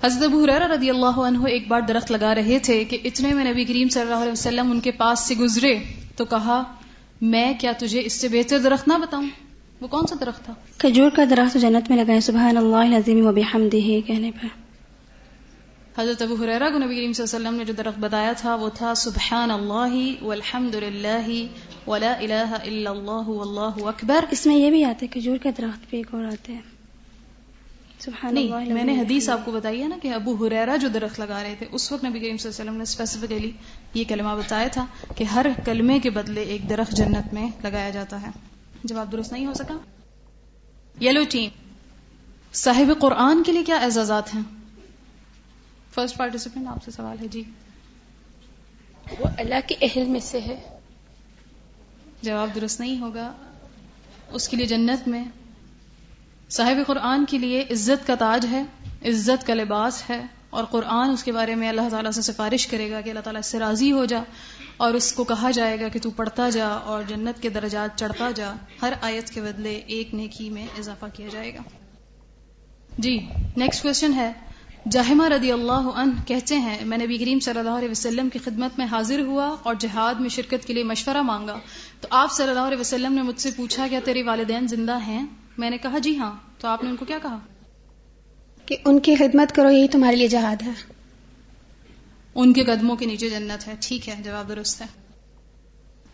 Speaker 2: حضرت ابو حریرہ رضی اللہ عنہ ایک بار درخت لگا رہے تھے کہ اتنے میں نبی کریم صلی اللہ علیہ وسلم ان کے پاس سے گزرے تو کہا میں کیا تجھے اس سے بہتر درخت نہ بتاؤں؟ وہ کون سا درخت تھا؟
Speaker 17: کھجور کا درخت جنت میں لگائے سبحان اللہ العظیم و بحمدہ کہنے پر۔
Speaker 2: حضرت ابو حریرہ کو نبی کریم صلی اللہ علیہ وسلم نے جو درخت بتایا تھا وہ تھا سبحان اللہ والحمد للہ ولا الہ الا اللہ واللہ اکبر.
Speaker 17: اس میں یہ بھی آتا ہے کھجور کا درخت پہ ایک اور آتے ہیں۔ سبحان
Speaker 2: نہیں
Speaker 17: اللہ
Speaker 2: میں نے حدیث آپ کو بتائی ہے نا کہ ابو حریرہ جو درخت لگا رہے تھے اس وقت نبی کریم صلی اللہ علیہ وسلم نے اسپیسیفکلی یہ کلمہ بتایا تھا کہ ہر کلمے کے بدلے ایک درخت جنت میں لگایا جاتا ہے۔ جواب درست نہیں ہو سکا؟ یلو ٹیم صاحب قرآن کے لیے کیا اعزازات ہیں؟ فرسٹ پارٹیسپینٹ آپ سے سوال ہے جی۔
Speaker 3: وہ اللہ کے اہل میں سے ہے۔
Speaker 2: جواب درست نہیں ہوگا۔ اس کے لیے جنت میں صاحب قرآن کے لیے عزت کا تاج ہے، عزت کا لباس ہے، اور قرآن اس کے بارے میں اللہ تعالیٰ سے سفارش کرے گا کہ اللہ تعالیٰ اس سے راضی ہو جا، اور اس کو کہا جائے گا کہ تو پڑھتا جا اور جنت کے درجات چڑھتا جا۔ ہر آیت کے بدلے ایک نیکی میں اضافہ کیا جائے گا۔ جی نیکسٹ کوشچن ہے۔ جاہمہ رضی اللہ عنہ کہتے ہیں، میں نبی کریم صلی اللہ علیہ وسلم کی خدمت میں حاضر ہوا اور جہاد میں شرکت کے لیے مشورہ مانگا۔ تو آپ صلی اللہ علیہ وسلم نے مجھ سے پوچھا، کیا تیرے والدین زندہ ہیں؟ میں نے کہا جی ہاں. تو آپ نے ان کو کیا کہا؟
Speaker 17: کہ ان کی خدمت کرو یہی تمہارے لیے جہاد ہے۔
Speaker 2: ان کے قدموں کے نیچے جنت ہے۔ ٹھیک ہے جواب درست ہے۔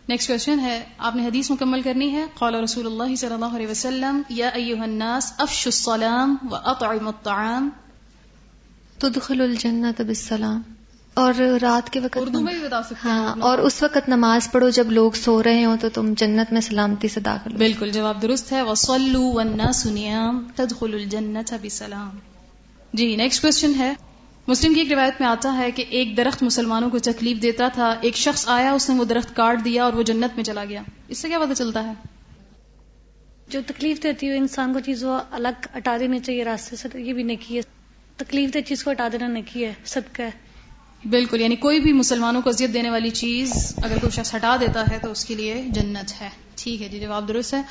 Speaker 2: نیکسٹ کوشچن ہے آپ نے حدیث مکمل کرنی ہے۔ قال رسول اللہ صلی اللہ علیہ وسلم یا ایوہ الناس افش السلام و اطعم الطعام.
Speaker 7: تدخل الجنت بالسلام۔ اور رات کے وقت
Speaker 2: اردو میں بھی بتا سکتے ہیں
Speaker 7: ہاں اور اس وقت نماز پڑھو جب لوگ سو رہے ہوں تو تم جنت میں سلامتی سے داخل ہو۔
Speaker 2: بالکل جواب درست ہے۔ وصلوا والناس نیام تدخل الجنت بسلام۔ جی نیکسٹ کوشچن ہے۔ مسلم کی ایک روایت میں آتا ہے کہ ایک درخت مسلمانوں کو تکلیف دیتا تھا۔ ایک شخص آیا اس نے وہ درخت کاٹ دیا اور وہ جنت میں چلا گیا۔ اس سے کیا پتہ چلتا ہے؟
Speaker 8: جو تکلیف دیتی ہو انسان کو چیز وہ الگ ہٹا دینی چاہیے راستے سے یہ بھی نکی ہے۔ تکلیف دہ چیز کو ہٹا دینا نکی ہے صدقہ ہے۔
Speaker 2: بالکل یعنی کوئی بھی مسلمانوں کو اذیت دینے والی چیز اگر کوئی شخص ہٹا دیتا ہے تو اس کے لیے جنت ہے۔ ٹھیک ہے جی جواب درست ہے۔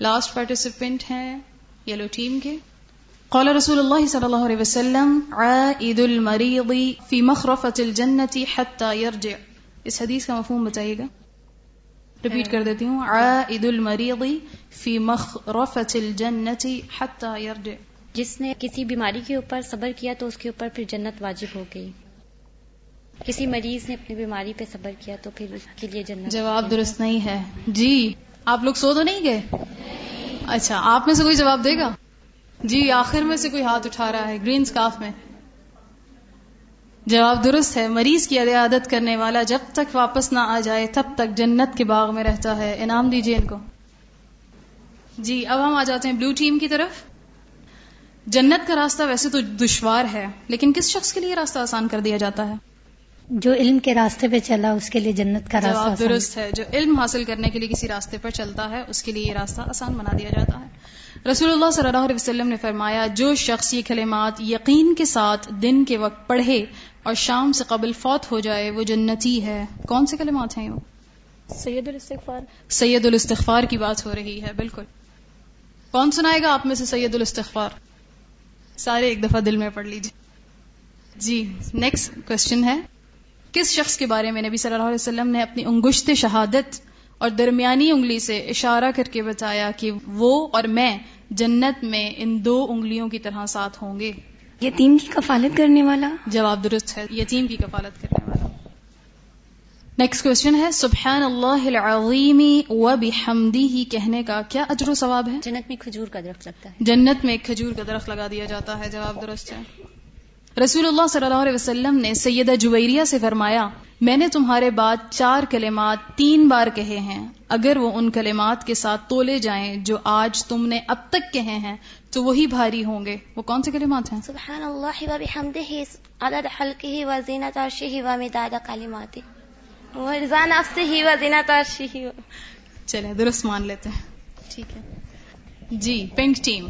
Speaker 2: لاسٹ پارٹیسپینٹ ہے یلو ٹیم کے۔ قال رسول اللہ صلی اللہ علیہ وسلم، عائد المریض فی مخرفت الجنت حتی یرجع اس حدیث کا مفہوم بتائیے گا۔ ریپیٹ کر دیتی ہوں۔ عائد المریض فی مخرفت الجنت حتی یرجع
Speaker 9: جس نے کسی بیماری کے اوپر صبر کیا تو اس کے اوپر پھر جنت واجب ہو گئی۔ کسی مریض نے اپنی بیماری پہ صبر کیا تو پھر اس کے لیے جنت
Speaker 2: جواب درست نہیں ہے۔ جی آپ لوگ سو تو نہیں گئے؟ اچھا آپ میں سے کوئی جواب دے گا؟ جی آخر میں سے کوئی ہاتھ اٹھا رہا ہے گرین سکاف میں۔ جواب درست ہے۔ مریض کی عیادت کرنے والا جب تک واپس نہ آ جائے تب تک جنت کے باغ میں رہتا ہے۔ انعام دیجیے ان کو۔ جی اب ہم آ جاتے ہیں بلو ٹیم کی طرف۔ جنت کا راستہ ویسے تو دشوار ہے لیکن کس شخص کے لیے راستہ آسان کر دیا جاتا ہے؟
Speaker 5: جو علم کے راستے پہ چلا اس کے لیے جنت کا راستہ
Speaker 2: درست ہے جو علم حاصل کرنے کے لیے کسی راستے پر چلتا ہے اس کے لیے یہ راستہ آسان بنا دیا جاتا ہے۔ رسول اللہ صلی اللہ علیہ وسلم نے فرمایا جو شخص یہ کلمات یقین کے ساتھ دن کے وقت پڑھے اور شام سے قبل فوت ہو جائے وہ جنتی ہے۔ کون سے کلمات ہیں وہ؟
Speaker 13: سید الاستغفار۔
Speaker 2: سید الاستغفار کی بات ہو رہی ہے بالکل۔ کون سنائے گا آپ میں سے سید الاستغفار؟ سارے ایک دفعہ دل میں پڑھ لیجیے جی نیکسٹ کوشچن ہے۔ کس شخص کے بارے میں نبی صلی اللہ علیہ وسلم نے اپنی انگشت شہادت اور درمیانی انگلی سے اشارہ کر کے بتایا کہ وہ اور میں جنت میں ان دو انگلیوں کی طرح ساتھ ہوں گے؟
Speaker 17: یتیم کی کفالت کرنے والا؟
Speaker 2: جواب درست ہے یتیم کی کفالت کرنے والا۔ نیکسٹ کوشچن ہے سبحان اللہ العظیم و بحمدی ہی کہنے کا کیا اجر و ثواب ہے؟
Speaker 9: جنت میں کھجور کا درخت لگتا ہے۔
Speaker 2: جنت میں کھجور کا درخت لگا دیا جاتا ہے جواب درست ہے۔ رسول اللہ صلی اللہ علیہ وسلم نے سیدہ جویریہ سے فرمایا میں نے تمہارے بعد چار کلمات تین بار کہے ہیں۔ اگر وہ ان کلمات کے ساتھ تولے جائیں جو آج تم نے اب تک کہے ہیں تو وہی بھاری ہوں گے۔ وہ کون سے کلمات ہیں؟
Speaker 11: سبحان اللہ و بحمدہ عدد حلقہ و زینت عرشہ و مداد کلماتہ و رضا نفسہ و زینت عرشہ۔
Speaker 2: چلے درست مان لیتے ہیں۔ ٹھیک ہے۔ جی پنک ٹیم۔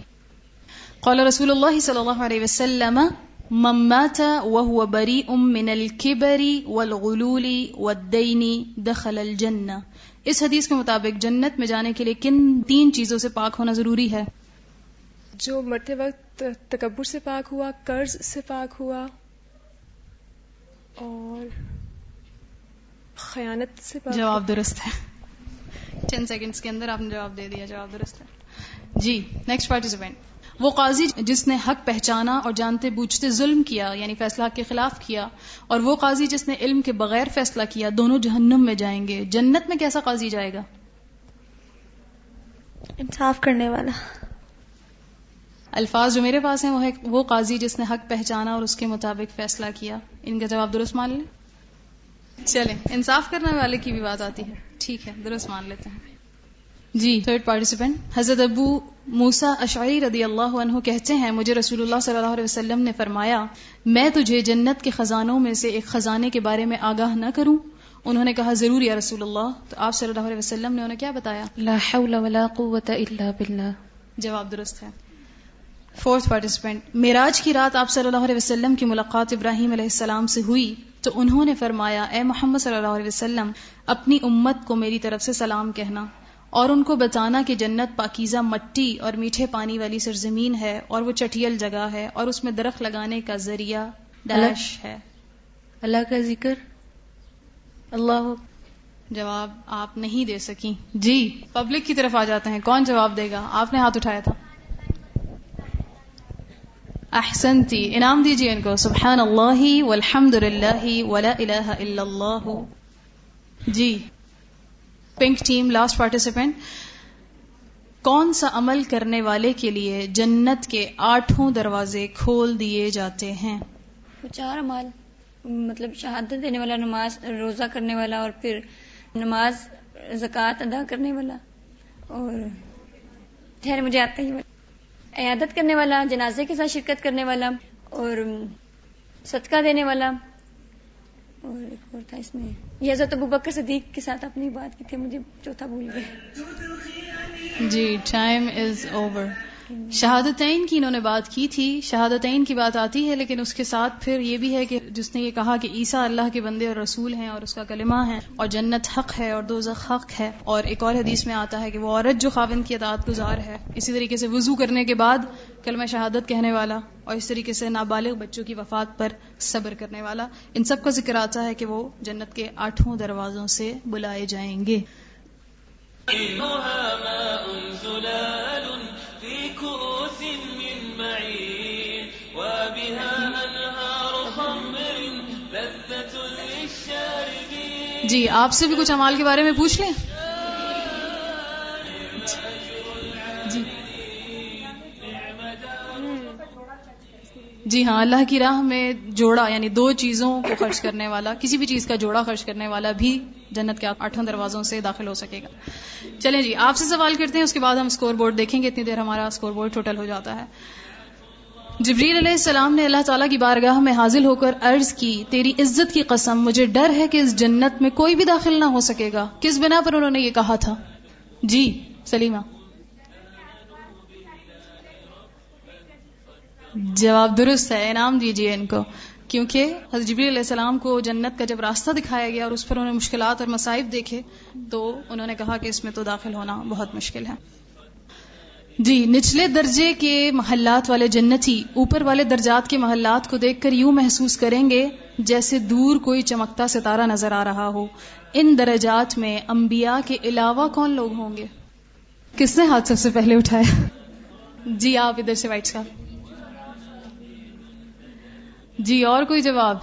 Speaker 2: قال رسول اللہ صلی اللہ علیہ وسلم ممات وهو بريء من الكبر والغلول والدين دخل الجنة۔ اس حدیث کے مطابق جنت میں جانے کے لیے کن تین چیزوں سے پاک ہونا ضروری ہے؟
Speaker 14: جو مرتے وقت تکبر سے پاک ہوا قرض سے پاک ہوا اور خیانت سے پاک
Speaker 2: جواب درست ہے۔ ٹین سیکنڈز کے اندر آپ نے جواب دے دیا جواب درست ہے۔ جی نیکسٹ پارٹیسپینٹ وہ قاضی جس نے حق پہچانا اور جانتے بوجھتے ظلم کیا یعنی فیصلہ کے خلاف کیا اور وہ قاضی جس نے علم کے بغیر فیصلہ کیا دونوں جہنم میں جائیں گے۔ جنت میں کیسا قاضی جائے گا؟
Speaker 17: انصاف کرنے والا۔
Speaker 2: الفاظ جو میرے پاس ہیں وہ ہے وہ قاضی جس نے حق پہچانا اور اس کے مطابق فیصلہ کیا۔ ان کا جواب درست مان لیں؟ چلیں انصاف کرنے والے کی بھی بات آتی ہے۔ ٹھیک ہے درست مان لیتے ہیں۔ جی۔ تھرڈ پارٹیسپینٹ حضرت ابو موسا اشعری رضی اللہ عنہ کہتے ہیں مجھے رسول اللہ صلی اللہ علیہ وسلم نے فرمایا میں تجھے جنت کے خزانوں میں سے ایک خزانے کے بارے میں آگاہ نہ کروں۔ انہوں نے کہا ضرور یا رسول اللہ۔ تو آپ صلی اللہ علیہ وسلم نے انہیں کیا بتایا؟
Speaker 7: لا حول ولا قوت الا باللہ۔
Speaker 2: جواب درست ہے۔ فورتھ پارٹیسپینٹ میراج کی رات آپ صلی اللہ علیہ وسلم کی ملاقات ابراہیم علیہ السلام سے ہوئی۔ تو انہوں نے فرمایا اے محمد صلی اللہ علیہ وسلم اپنی امت کو میری طرف سے سلام کہنا۔ اور ان کو بتانا کہ جنت پاکیزہ مٹی اور میٹھے پانی والی سرزمین ہے اور وہ چٹیل جگہ ہے اور اس میں درخت لگانے کا ذریعہ ڈیش ہے۔
Speaker 10: اللہ کا ذکر؟ اللہ
Speaker 2: جواب آپ نہیں دے سکی جی۔ پبلک کی طرف آ جاتے ہیں۔ کون جواب دے گا؟ آپ نے ہاتھ اٹھایا تھا۔ احسنتی انعام دیجیے ان کو۔ سبحان اللہ والحمد للہ ولا الہ الا اللہ۔ جی۔ پنک ٹیم لاسٹ پارٹیسپینٹ کون سا عمل کرنے والے کے لیے جنت کے آٹھوں دروازے کھول دیے جاتے ہیں؟
Speaker 9: چار عمال مطلب شہادت دینے والا، نماز روزہ کرنے والا اور پھر نماز زکوٰۃ ادا کرنے والا اور ٹھہر مجھے آتا ہی عیادت کرنے والا، جنازے کے ساتھ شرکت کرنے والا اور صدقہ دینے والا. اور ایک اور تھا اس میں۔ یہ حضرت ابو بکر صدیق کے ساتھ اپنی بات کی تھی، مجھے چوتھا بھول گئے
Speaker 2: جی ٹائم از اوور شہادتین کی انہوں نے بات کی تھی، شہادتین کی بات آتی ہے، لیکن اس کے ساتھ پھر یہ بھی ہے کہ جس نے یہ کہا کہ عیسیٰ اللہ کے بندے اور رسول ہیں اور اس کا کلمہ ہے اور جنت حق ہے اور دوزخ حق ہے۔ اور ایک اور حدیث میں آتا ہے کہ وہ عورت جو خاون کی اطاعت گزار ہے، اسی طریقے سے وضو کرنے کے بعد کلمہ شہادت کہنے والا اور اس طریقے سے نابالغ بچوں کی وفات پر صبر کرنے والا، ان سب کا ذکر آتا ہے کہ وہ جنت کے آٹھوں دروازوں سے بلائے جائیں گے۔
Speaker 1: إنها ماء زلال في كؤوس من معين وبها أنهار خمر لذة للشاربين
Speaker 2: جی آپ سے بھی کچھ امال کے بارے میں پوچھ لیں؟ جی ہاں اللہ کی راہ میں جوڑا یعنی دو چیزوں کو خرچ کرنے والا، کسی بھی چیز کا جوڑا خرچ کرنے والا بھی جنت کے آٹھوں دروازوں سے داخل ہو سکے گا۔ چلیں جی آپ سے سوال کرتے ہیں، اس کے بعد ہم اسکور بورڈ دیکھیں گے، اتنی دیر ہمارا اسکور بورڈ ٹوٹل ہو جاتا ہے۔ جبریل علیہ السلام نے اللہ تعالیٰ کی بارگاہ میں حاضر ہو کر عرض کی، تیری عزت کی قسم، مجھے ڈر ہے کہ اس جنت میں کوئی بھی داخل نہ ہو سکے گا۔ کس بنا پر انہوں نے یہ کہا تھا؟ جی سلیمہ۔ جواب درست ہے، انعام دیجیے ان کو۔ کیونکہ حضرت جبری علیہ السلام کو جنت کا جب راستہ دکھایا گیا اور اس پر انہوں نے مشکلات اور مصائب دیکھے، تو انہوں نے کہا کہ اس میں تو داخل ہونا بہت مشکل ہے۔ جی نچلے درجے کے محلات والے جنتی، اوپر والے درجات کے محلات کو دیکھ کر یوں محسوس کریں گے جیسے دور کوئی چمکتا ستارہ نظر آ رہا ہو۔ ان درجات میں انبیاء کے علاوہ کون لوگ ہوں گے؟ کس نے ہاتھ سب سے پہلے اٹھایا؟ جی آپ ادھر سے وائٹ صاحب۔ جی اور کوئی جواب؟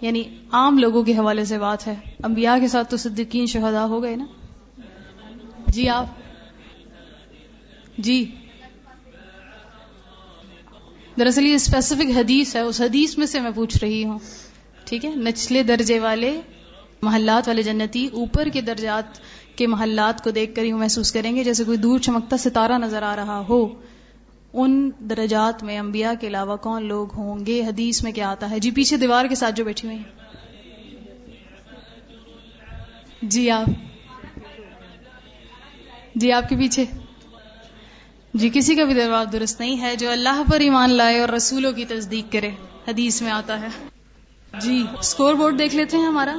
Speaker 2: یعنی عام لوگوں کے حوالے سے بات ہے۔ انبیاء کے ساتھ تو صدیقین شہدا ہو گئے نا؟ جی آپ؟ جی۔ دراصل یہ اسپیسیفک حدیث ہے، اس حدیث میں سے میں پوچھ رہی ہوں۔ ٹھیک ہے؟ نچلے درجے والے محلات والے جنتی اوپر کے درجات کے محلات کو دیکھ کر یوں محسوس کریں گے، جیسے کوئی دور چمکتا ستارہ نظر آ رہا ہو۔ ان درجات میں انبیاء کے علاوہ کون لوگ ہوں گے؟ حدیث میں کیا آتا ہے؟ جی پیچھے دیوار کے ساتھ جو بیٹھی ہوئی جی آپ۔ جی آپ کے پیچھے۔ جی کسی کا بھی جواب درست نہیں ہے جو اللہ پر ایمان لائے اور رسولوں کی تصدیق کرے۔ حدیث میں آتا ہے۔ جی اسکور بورڈ دیکھ لیتے ہیں ہمارا۔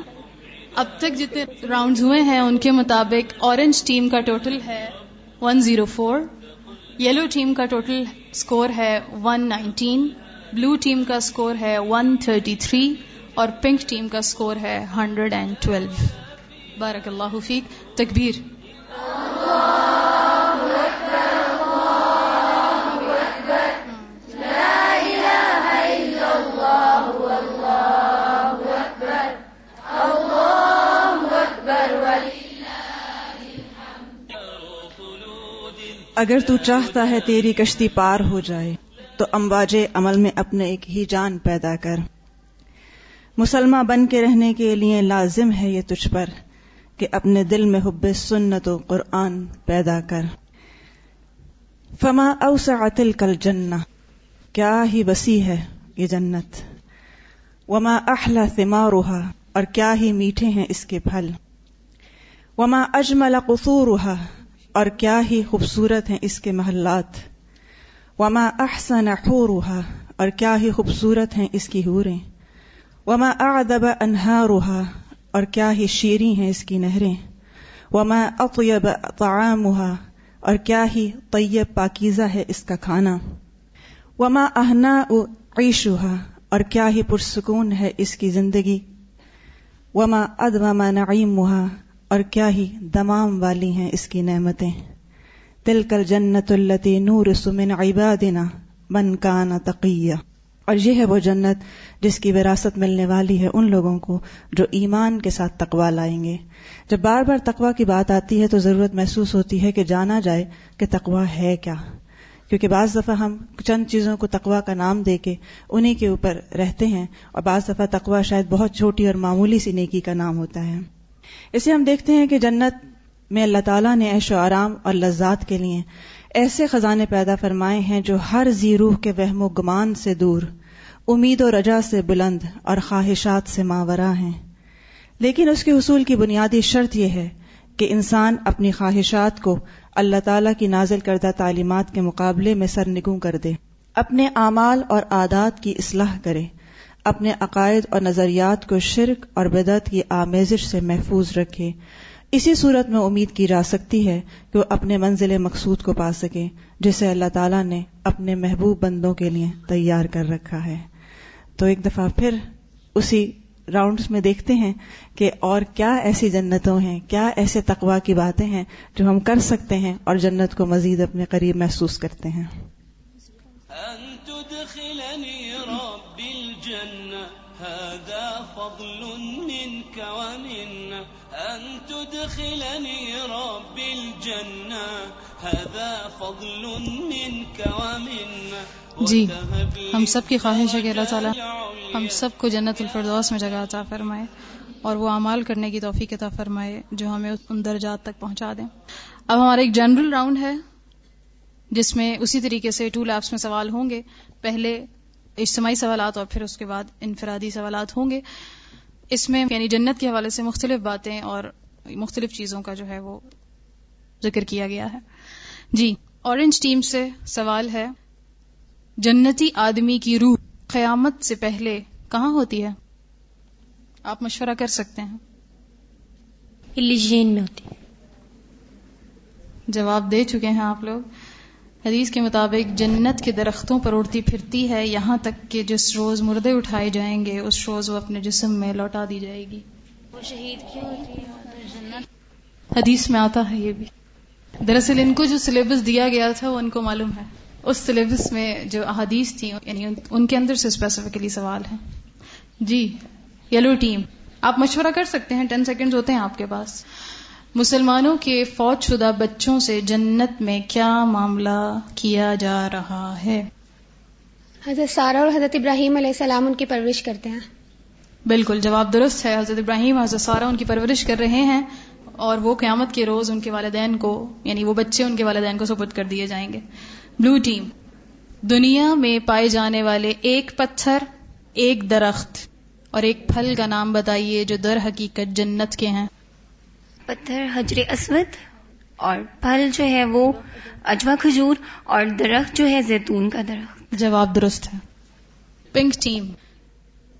Speaker 2: اب تک جتنے راؤنڈز ہوئے ہیں ان کے مطابق اورنج ٹیم کا ٹوٹل ہے 104 یلو ٹیم کا ٹوٹل اسکور ہے 119 بلو ٹیم کا اسکور ہے 133 اور پنک ٹیم کا اسکور ہے 112 بارک اللہ فیق تکبیر۔
Speaker 12: اگر تو چاہتا ہے تیری کشتی پار ہو جائے، تو امواج عمل میں اپنے ایک ہی جان پیدا کر۔ مسلمہ بن کے رہنے کے لیے لازم ہے یہ تجھ پر کہ اپنے دل میں حب سنت و قرآن پیدا کر۔ فما اوسعت کل جنہ کیا ہی وسیع ہے یہ جنت۔ وما احلا ثمارها، اور کیا ہی میٹھے ہیں اس کے پھل۔ وما اجمل قصورها اور کیا ہی خوبصورت ہیں اس کے محلات۔ وما احسن حورها، اور کیا ہی خوبصورت ہیں اس کی حوریں۔ وما اعدب انہارها اور کیا ہی شیریں ہیں اس کی نہریں۔ وما اطیب طعامها، اور کیا ہی طیب پاکیزہ ہے اس کا کھانا۔ وما اہنا عیشها اور کیا ہی پرسکون ہے اس کی زندگی۔ وما ادوما نعیمها اور کیا ہی دمام والی ہیں اس کی نعمتیں۔ تل کل جنت التی نور سمن عبادنا من کان تقیہ۔ اور یہ ہے وہ جنت جس کی وراثت ملنے والی ہے ان لوگوں کو جو ایمان کے ساتھ تقوا لائیں گے۔ جب بار بار تقوا کی بات آتی ہے تو ضرورت محسوس ہوتی ہے کہ جانا جائے کہ تقوا ہے کیا۔ کیونکہ بعض دفعہ ہم چند چیزوں کو تقوا کا نام دے کے انہی کے اوپر رہتے ہیں اور بعض دفعہ تقوا شاید بہت چھوٹی اور معمولی سی نیکی کا نام ہوتا ہے۔ اسے ہم دیکھتے ہیں کہ جنت میں اللہ تعالیٰ نے عیش و آرام اور لذات کے لیے ایسے خزانے پیدا فرمائے ہیں جو ہر زی روح کے وہم و گمان سے دور، امید و رجا سے بلند اور خواہشات سے ماورا ہیں۔ لیکن اس کے حصول کی بنیادی شرط یہ ہے کہ انسان اپنی خواہشات کو اللہ تعالیٰ کی نازل کردہ تعلیمات کے مقابلے میں سرنگوں کر دے، اپنے اعمال اور عادات کی اصلاح کرے۔ اپنے عقائد اور نظریات کو شرک اور بدعت کی آمیزش سے محفوظ رکھے۔ اسی صورت میں امید کی جا سکتی ہے کہ وہ اپنے منزل مقصود کو پا سکے، جسے اللہ تعالیٰ نے اپنے محبوب بندوں کے لیے تیار کر رکھا ہے۔ تو ایک دفعہ پھر اسی راؤنڈز میں دیکھتے ہیں کہ اور کیا ایسی جنتوں ہیں، کیا ایسے تقوا کی باتیں ہیں جو ہم کر سکتے ہیں اور جنت کو مزید اپنے قریب محسوس کرتے ہیں۔ ہاں۔ تدخلني رب الجنة. هذا فضل منك ومنا
Speaker 2: جی ہم سب کی خواہش ہے کہ اللہ تعالیٰ ہم سب کو جنت الفردوس میں جگہ عطا فرمائے اور وہ اعمال کرنے کی توفیق عطا فرمائے جو ہمیں ان درجات تک پہنچا دیں۔ اب ہمارا ایک جنرل راؤنڈ ہے جس میں اسی طریقے سے ٹو لیبس میں سوال ہوں گے۔ پہلے اجتماعی سوالات اور پھر اس کے بعد انفرادی سوالات ہوں گے۔ اس میں یعنی جنت کے حوالے سے مختلف باتیں اور مختلف چیزوں کا جو ہے وہ ذکر کیا گیا ہے۔ جی اورنج ٹیم سے سوال ہے جنتی آدمی کی روح قیامت سے پہلے کہاں ہوتی ہے؟ آپ مشورہ کر سکتے ہیں۔
Speaker 3: میں ہوتی
Speaker 2: جواب دے چکے ہیں آپ لوگ۔ حدیث کے مطابق جنت کے درختوں پر اڑتی پھرتی ہے یہاں تک کہ جس روز مردے اٹھائے جائیں گے اس روز وہ اپنے جسم میں لوٹا دی جائے گی۔
Speaker 3: وہ شہید کیوں ہوتی ہے؟
Speaker 2: حدیث میں آتا ہے یہ بھی۔ دراصل ان کو جو سلیبس دیا گیا تھا وہ ان کو معلوم ہے۔ اس سلیبس میں جو احادیث تھی یعنی ان کے اندر سے اسپیسیفکلی سوال ہے جی یلو ٹیم آپ مشورہ کر سکتے ہیں ٹین سیکنڈ ہوتے ہیں آپ کے پاس۔ مسلمانوں کے فوج شدہ بچوں سے جنت میں کیا معاملہ کیا جا رہا ہے؟
Speaker 3: حضرت سارا اور حضرت ابراہیم علیہ السلام ان کی پرورش کرتے ہیں۔
Speaker 2: بالکل جواب درست ہے حضرت ابراہیم حضرت سارا ان کی پرورش کر رہے ہیں اور وہ قیامت کے روز ان کے والدین کو یعنی وہ بچے ان کے والدین کو سپرد کر دیے جائیں گے۔ بلو ٹیم دنیا میں پائے جانے والے ایک پتھر ایک درخت اور ایک پھل کا نام بتائیے جو در حقیقت جنت کے ہیں۔
Speaker 4: پتھر حجر اسود اور پھل جو ہے وہ اجوا کھجور اور درخت جو ہے زیتون کا درخت۔
Speaker 2: جواب درست ہے۔ پنک ٹیم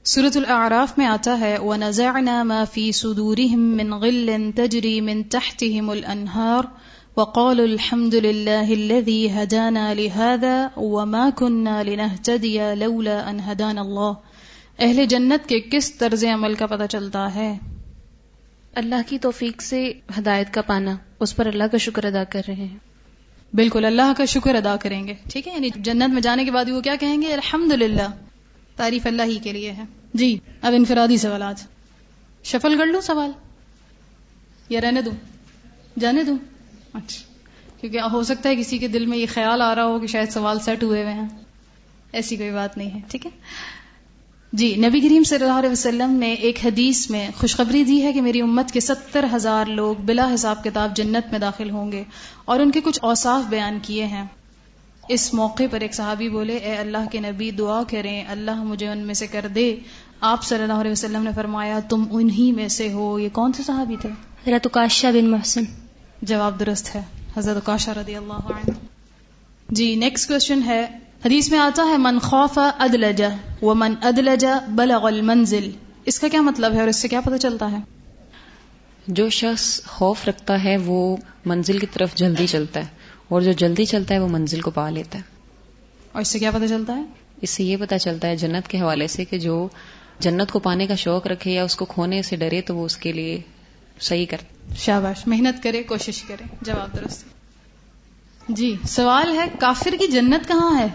Speaker 2: سورت الاعراف میں آتا ہے وَنَزَعْنَا مَا فِي صُدُورِهِم مِّن غِلٍّ تَجْرِي مِن تَحْتِهِمُ الْأَنْهَارُ وَقَالُوا الْحَمْدُ لِلَّهِ الَّذِي هَدَانَا لِهَذَا وَمَا كُنَّا لِنَهْتَدِيَ لَوْلَا أَنْ هَدَانَ اللَّهُ۔ اہل جنت کے کس طرز عمل کا پتہ چلتا ہے؟
Speaker 7: اللہ کی توفیق سے ہدایت کا پانا اس پر اللہ کا شکر ادا کر رہے ہیں۔
Speaker 2: بالکل اللہ کا شکر ادا کریں گے۔ ٹھیک ہے یعنی جنت میں جانے کے بعد وہ کیا کہیں گے؟ الحمد للہ تعریف اللہ ہی کے لیے ہے۔ جی اب انفرادی سوالات شفل کر لوں سوال؟ یا رہنے دوں؟ جانے دوں؟ اچھا کیونکہ ہو سکتا ہے کسی کے دل میں یہ خیال آ رہا ہو کہ شاید سوال سیٹ ہوئے ہوئے ہیں۔ ایسی کوئی بات نہیں ہے، ٹھیک ہے؟ جی نبی کریم صلی اللہ علیہ وسلم نے ایک حدیث میں خوشخبری دی ہے کہ میری امت کے ستر ہزار لوگ بلا حساب کتاب جنت میں داخل ہوں گے اور ان کے کچھ اوصاف بیان کیے ہیں۔ اس موقع پر ایک صحابی بولے اے اللہ کے نبی دعا کریں اللہ مجھے ان میں سے کر دے۔ آپ صلی اللہ علیہ وسلم نے فرمایا تم انہی میں سے ہو۔ یہ کون سے صحابی تھے؟
Speaker 17: حضرت بن محسن۔
Speaker 2: جواب درست ہے حضرت رضی اللہ عنہ۔ جی نیکسٹ کوشچن ہے۔ حدیث میں آتا ہے من خوف ادلج و من ادلج بلغ المنزل. اس کا کیا مطلب ہے اور اس سے کیا پتہ چلتا ہے؟
Speaker 6: جو شخص خوف رکھتا ہے وہ منزل کی طرف جلدی چلتا ہے۔ اور جو جلدی چلتا ہے وہ منزل کو پا لیتا ہے۔
Speaker 2: اور اس سے کیا پتہ چلتا ہے؟
Speaker 6: اس سے یہ پتا چلتا ہے جنت کے حوالے سے کہ جو جنت کو پانے کا شوق رکھے یا اس کو کھونے سے ڈرے تو وہ اس کے لیے صحیح کر
Speaker 2: شاباش محنت کرے کوشش کرے جواب درست۔ جی سوال ہے کافر کی جنت کہاں ہے؟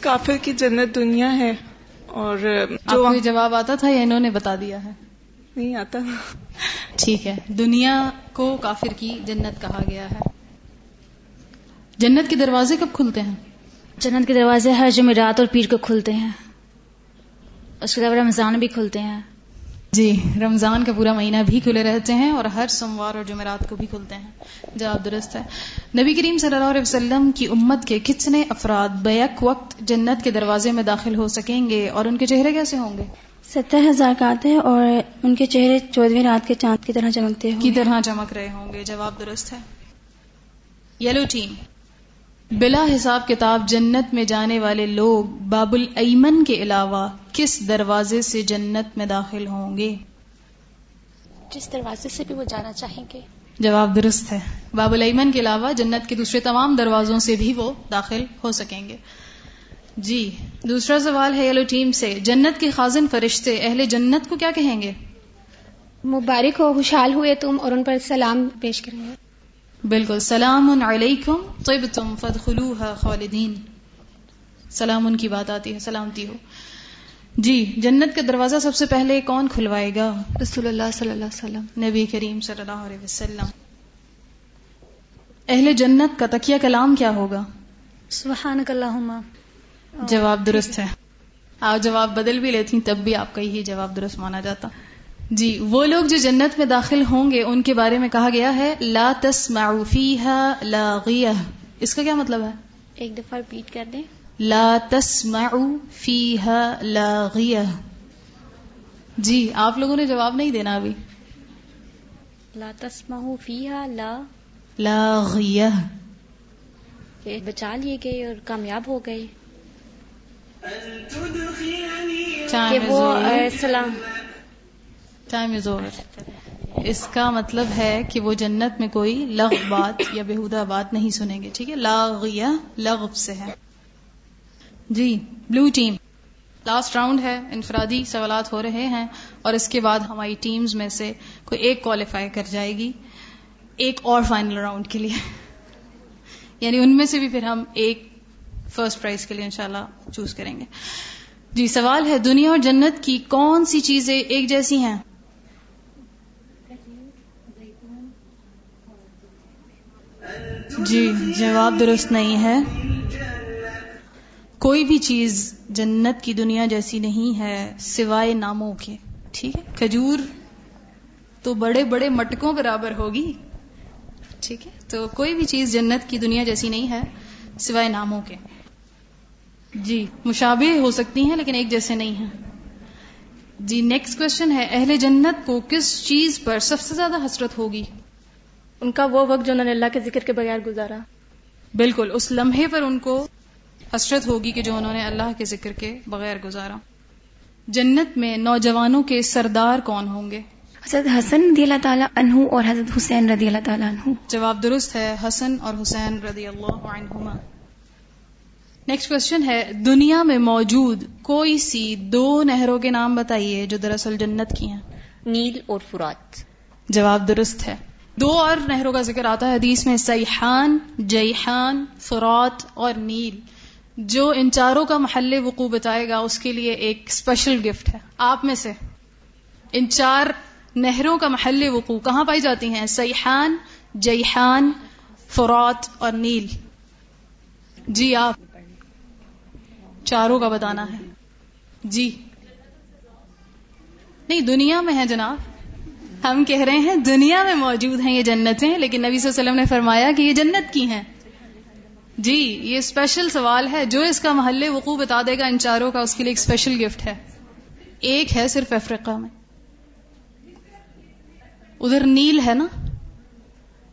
Speaker 15: کافر کی جنت دنیا ہے اور
Speaker 2: جو کو جواب آتا تھا یا انہوں نے بتا دیا ہے؟
Speaker 15: نہیں آتا۔
Speaker 2: ٹھیک ہے دنیا کو کافر کی جنت کہا گیا ہے۔ جنت کے دروازے کب کھلتے ہیں؟
Speaker 17: جنت کے دروازے ہر جمعرات اور پیر کو کھلتے ہیں۔ اس کے علاوہ رمضان بھی کھلتے ہیں۔
Speaker 2: جی رمضان کا پورا مہینہ بھی کھلے رہتے ہیں اور ہر سوموار اور جمعرات کو بھی کھلتے ہیں۔ جواب درست ہے۔ نبی کریم صلی اللہ علیہ وسلم کی امت کے کتنے افراد بیک وقت جنت کے دروازے میں داخل ہو سکیں گے اور ان کے چہرے کیسے ہوں گے؟
Speaker 17: ستر ہزار کا آتے ہیں اور ان کے چہرے چودہویں رات کے چاند کی طرح چمکتے
Speaker 2: کی طرح چمک رہے ہوں گے۔ جواب درست ہے۔ Yellow team. بلا حساب کتاب جنت میں جانے والے لوگ باب الایمن کے علاوہ کس دروازے سے جنت میں داخل ہوں گے؟
Speaker 3: جس دروازے سے بھی وہ جانا چاہیں گے؟
Speaker 2: جواب درست ہے۔ باب الایمن کے علاوہ جنت کے دوسرے تمام دروازوں سے بھی وہ داخل ہو سکیں گے۔ جی دوسرا سوال ہے یلو ٹیم سے۔ جنت کے خازن فرشتے اہل جنت کو کیا کہیں گے؟
Speaker 3: مبارک ہو خوشحال ہوئے تم اور ان پر سلام پیش کریں گے۔
Speaker 2: بالکل سلام علیکم طب تم فد خالدین. سلام ان کی بات آتی ہے سلامتی ہو۔ جی جنت کا دروازہ سب سے پہلے کون کھلوائے گا؟
Speaker 7: رسول اللہ صلی اللہ علیہ وسلم۔
Speaker 2: نبی کریم صلی اللہ علیہ وسلم۔ اہل جنت کا تکیہ کلام کیا ہوگا؟
Speaker 8: سبحانک اللہم۔
Speaker 2: جواب درست ہے۔ آپ جواب بدل بھی لیتی تب بھی آپ کا یہی جواب درست مانا جاتا۔ جی وہ لوگ جو جنت میں داخل ہوں گے ان کے بارے میں کہا گیا ہے لا تسمعوا فيها لاغیہ اس کا کیا مطلب ہے؟
Speaker 3: ایک دفعہ ریپیٹ کر دیں۔
Speaker 2: لا تسمعوا فيها لاغیہ جی آپ لوگوں نے جواب نہیں دینا ابھی۔
Speaker 3: لا تسمعوا فيها لا
Speaker 2: لاغیہ
Speaker 3: بچا لیے گئے اور کامیاب ہو گئے۔
Speaker 2: کہ
Speaker 3: وہ سلام
Speaker 2: ٹائم از اوور اس کا مطلب ہے کہ وہ جنت میں کوئی لغ بات یا بےحدہ بات نہیں سنیں گے، ٹھیک ہے؟ لاغیہ لغب سے ہے۔ جی بلو ٹیم لاسٹ راؤنڈ ہے، انفرادی سوالات ہو رہے ہیں اور اس کے بعد ہماری ٹیمز میں سے کوئی ایک کوالیفائی کر جائے گی، ایک اور فائنل راؤنڈ کے لیے۔ یعنی ان میں سے بھی پھر ہم ایک فرسٹ پرائز کے لیے انشاءاللہ چوز کریں گے۔ جی سوال ہے، دنیا اور جنت کی کون سی چیزیں ایک جیسی ہیں؟ جی جواب درست نہیں ہے۔ کوئی بھی چیز جنت کی دنیا جیسی نہیں ہے، سوائے ناموں کے۔ ٹھیک ہے؟ کھجور تو بڑے بڑے مٹکوں برابر ہوگی۔ ٹھیک ہے؟ تو کوئی بھی چیز جنت کی دنیا جیسی نہیں ہے، سوائے ناموں کے۔ جی مشابہ ہو سکتی ہیں لیکن ایک جیسے نہیں ہیں۔ جی نیکسٹ کوشچن ہے، اہل جنت کو کس چیز پر سب سے زیادہ حسرت ہوگی؟
Speaker 13: ان کا وہ وقت جو انہوں نے اللہ کے ذکر کے بغیر گزارا۔
Speaker 2: بالکل اس لمحے پر ان کو حسرت ہوگی کہ جو انہوں نے اللہ کے ذکر کے بغیر گزارا۔ جنت میں نوجوانوں کے سردار کون ہوں گے؟
Speaker 4: حضرت حسن رضی اللہ تعالیٰ عنہ اور حضرت حسین رضی اللہ تعالیٰ عنہ۔
Speaker 2: جواب درست ہے حسن اور حسین رضی اللہ عنہما۔ نیکسٹ کوشچن ہے دنیا میں موجود کوئی سی دو نہروں کے نام بتائیے جو دراصل جنت کی ہیں؟
Speaker 16: نیل اور فرات۔
Speaker 2: جواب درست ہے۔ دو اور نہروں کا ذکر آتا ہے، حدیث میں سیحان، جیحان، فرات اور نیل۔ جو ان چاروں کا محل وقوع بتائے گا، اس کے لیے ایک اسپیشل گفٹ ہے۔ آپ میں سے ان چار نہروں کا محل وقوع کہاں پائی جاتی ہیں؟ سیحان، جیحان، فرات اور نیل۔ جی آپ، چاروں کا بتانا ہے۔ جی۔ نہیں، دنیا میں ہے جناب۔ ہم کہہ رہے ہیں دنیا میں موجود ہیں یہ جنتیں، لیکن نبی صلی اللہ علیہ وسلم نے فرمایا کہ یہ جنت کی ہیں۔ جی یہ اسپیشل سوال ہے۔ جو اس کا محل وقوع بتا دے گا ان چاروں کا، اس کے لیے ایک اسپیشل گفٹ ہے۔ ایک ہے صرف افریقہ میں۔ ادھر نیل ہے نا؟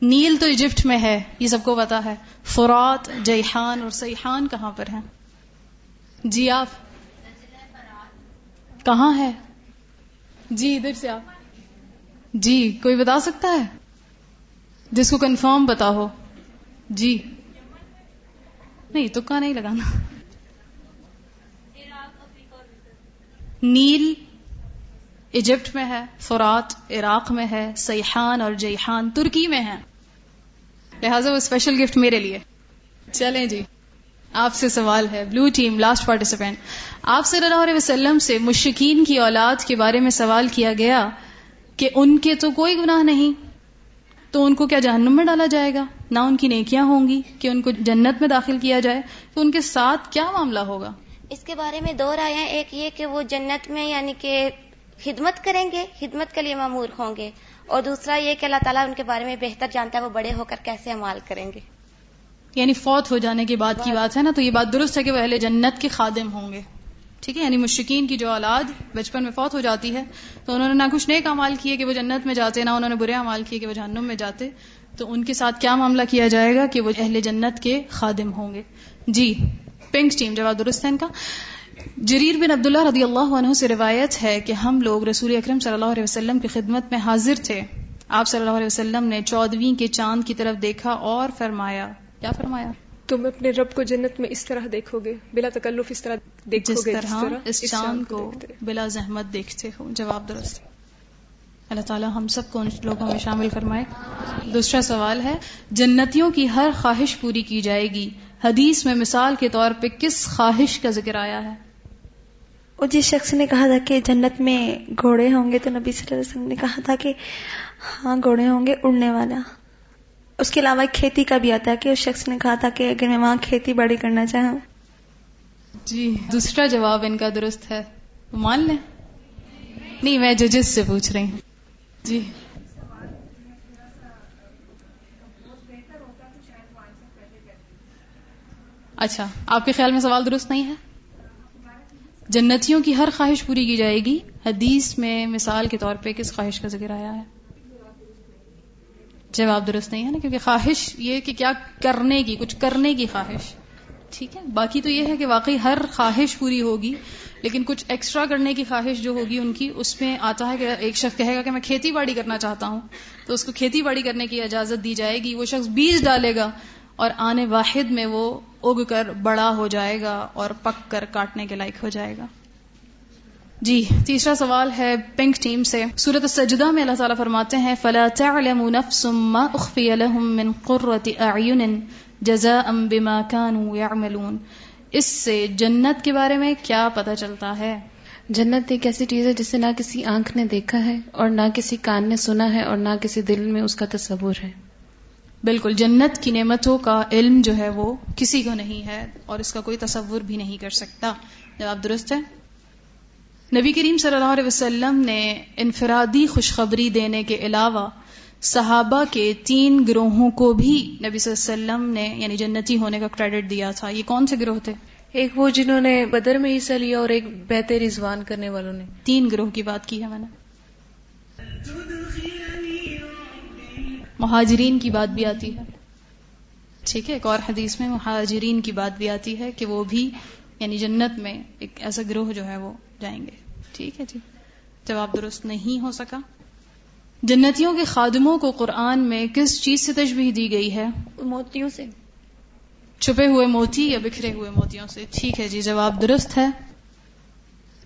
Speaker 2: نیل تو ایجپٹ میں ہے، یہ سب کو پتا ہے۔ فرات، جیحان اور سیحان کہاں پر ہیں؟ جی آپ۔ کہاں ہے؟ جی ادھر سے آپ۔ جی کوئی بتا سکتا ہے؟ جس کو کنفرم پتا ہو۔ جی۔ نہیں، تکا نہیں لگانا۔ نیل ایجپٹ میں ہے، فرات عراق میں ہے، سیحان اور جیحان ترکی میں ہے لہٰذا وہ اسپیشل گفٹ میرے لیے۔ چلیں جی آپ سے سوال ہے۔ بلو ٹیم لاسٹ پارٹیسپینٹ آپ صلی اللہ علیہ وسلم سے مشکین کی اولاد کے بارے میں سوال کیا گیا۔ کہ ان کے تو کوئی گناہ نہیں تو ان کو کیا جہنم میں ڈالا جائے گا؟ نہ ان کی نیکیاں ہوں گی کہ ان کو جنت میں داخل کیا جائے تو ان کے ساتھ کیا معاملہ ہوگا؟
Speaker 11: اس کے بارے میں دو رائے ایک یہ کہ وہ جنت میں یعنی کہ خدمت کریں گے خدمت کے لیے معمور ہوں گے اور دوسرا یہ کہ اللہ تعالیٰ ان کے بارے میں بہتر جانتا ہے وہ بڑے ہو کر کیسے عمال کریں گے۔
Speaker 2: یعنی فوت ہو جانے کے بعد کی بات ہے نا تو یہ بات درست ہے کہ وہ اہل جنت کے خادم ہوں گے۔ ٹھیک ہے؟ یعنی مشکین کی جو اولاد بچپن میں فوت ہو جاتی ہے، تو انہوں نے نہ کچھ نیک امال کیے کہ وہ جنت میں جاتے، نہ انہوں نے برے امال کیے کہ وہ جہنم میں جاتے۔ تو ان کے ساتھ کیا معاملہ کیا جائے گا کہ وہ اہل جنت کے خادم ہوں گے؟ جی پنک ٹیم جواب درست ہے ان کا۔ جریر بن عبداللہ رضی اللہ عنہ سے روایت ہے کہ ہم لوگ رسول اکرم صلی اللہ علیہ وسلم کی خدمت میں حاضر تھے۔ آپ صلی اللہ علیہ وسلم نے چودویں کے چاند کی طرف دیکھا اور فرمایا، کیا فرمایا؟
Speaker 14: تم اپنے رب کو جنت میں اس طرح دیکھو گے، بلا تکلف اس طرح دیکھو
Speaker 2: جس طرح اس چاند کو بلا زحمت دیکھتے ہو جواب درست اللہ تعالیٰ ہم سب کو ان لوگوں میں شامل فرمائے۔ دوسرا سوال ہے جنتیوں کی ہر خواہش پوری کی جائے گی۔ حدیث میں مثال کے طور پہ کس خواہش کا ذکر آیا ہے؟
Speaker 18: اور جس شخص نے کہا تھا کہ جنت میں گھوڑے ہوں گے تو نبی صلی اللہ علیہ وسلم نے کہا تھا کہ ہاں گھوڑے ہوں گے اڑنے والا۔ اس کے علاوہ کھیتی کا بھی آتا ہے کہ اس شخص نے کہا تھا کہ اگر میں وہاں کھیتی باڑی کرنا چاہوں
Speaker 2: جی دوسرا جواب ان کا درست ہے۔ مان لیں؟ نہیں، میں ججز سے پوچھ رہی ہوں۔ جی۔ اچھا آپ کے خیال میں سوال درست نہیں ہے؟ جنتیوں کی ہر خواہش پوری کی جائے گی۔ حدیث میں مثال کے طور پہ کس خواہش کا ذکر آیا ہے؟ جواب درست نہیں ہے نا، کیونکہ خواہش یہ کہ کیا کرنے کی، کچھ کرنے کی خواہش۔ ٹھیک ہے؟ باقی تو یہ ہے کہ واقعی ہر خواہش پوری ہوگی، لیکن کچھ ایکسٹرا کرنے کی خواہش جو ہوگی ان کی، اس میں آتا ہے کہ ایک شخص کہے گا کہ میں کھیتی باڑی کرنا چاہتا ہوں، تو اس کو کھیتی باڑی کرنے کی اجازت دی جائے گی، وہ شخص بیج ڈالے گا اور آنے واحد میں وہ اگ کر بڑا ہو جائے گا اور پک کر کاٹنے کے لائق ہو جائے گا۔ جی تیسرا سوال ہے پنک ٹیم سے۔ سورت السجدہ میں اللہ تعالیٰ فرماتے ہیں، فلا تعلم نفس ما اخفی لهم من قرة اعین جزاء بما كانوا يعملون۔ اس سے جنت کے بارے میں کیا پتہ چلتا ہے؟
Speaker 7: جنت ایک ایسی چیز ہے جسے نہ کسی آنکھ نے دیکھا ہے اور نہ کسی کان نے سنا ہے اور نہ کسی دل میں اس کا تصور ہے۔
Speaker 2: بالکل جنت کی نعمتوں کا علم جو ہے وہ کسی کو نہیں ہے اور اس کا کوئی تصور بھی نہیں کر سکتا۔ جواب درست ہے نبی کریم صلی اللہ علیہ وسلم نے انفرادی خوشخبری دینے کے علاوہ صحابہ کے تین گروہوں کو بھی نبی صلی اللہ علیہ وسلم نے یعنی جنتی ہونے کا کریڈٹ دیا تھا۔ یہ کون سے گروہ تھے؟
Speaker 10: ایک وہ جنہوں نے بدر میں حصہ لیا اور ایک بہت رضوان کرنے والوں نے۔
Speaker 2: تین گروہ کی بات کی ہے میں نے۔ مہاجرین کی بات بھی آتی ہے۔ ٹھیک ہے ایک اور حدیث میں مہاجرین کی بات بھی آتی ہے کہ وہ بھی یعنی جنت میں ایک ایسا گروہ جو ہے وہ جائیں گے۔ ٹھیک ہے جی۔ جواب درست نہیں ہو سکا۔ جنتیوں کے خادموں کو قرآن میں کس چیز سے تشبیح دی گئی ہے؟
Speaker 9: موتیوں سے۔
Speaker 2: چھپے ہوئے موتی یا بکھرے ہوئے موتیوں سے؟ ٹھیک ہے جی جواب درست ہے۔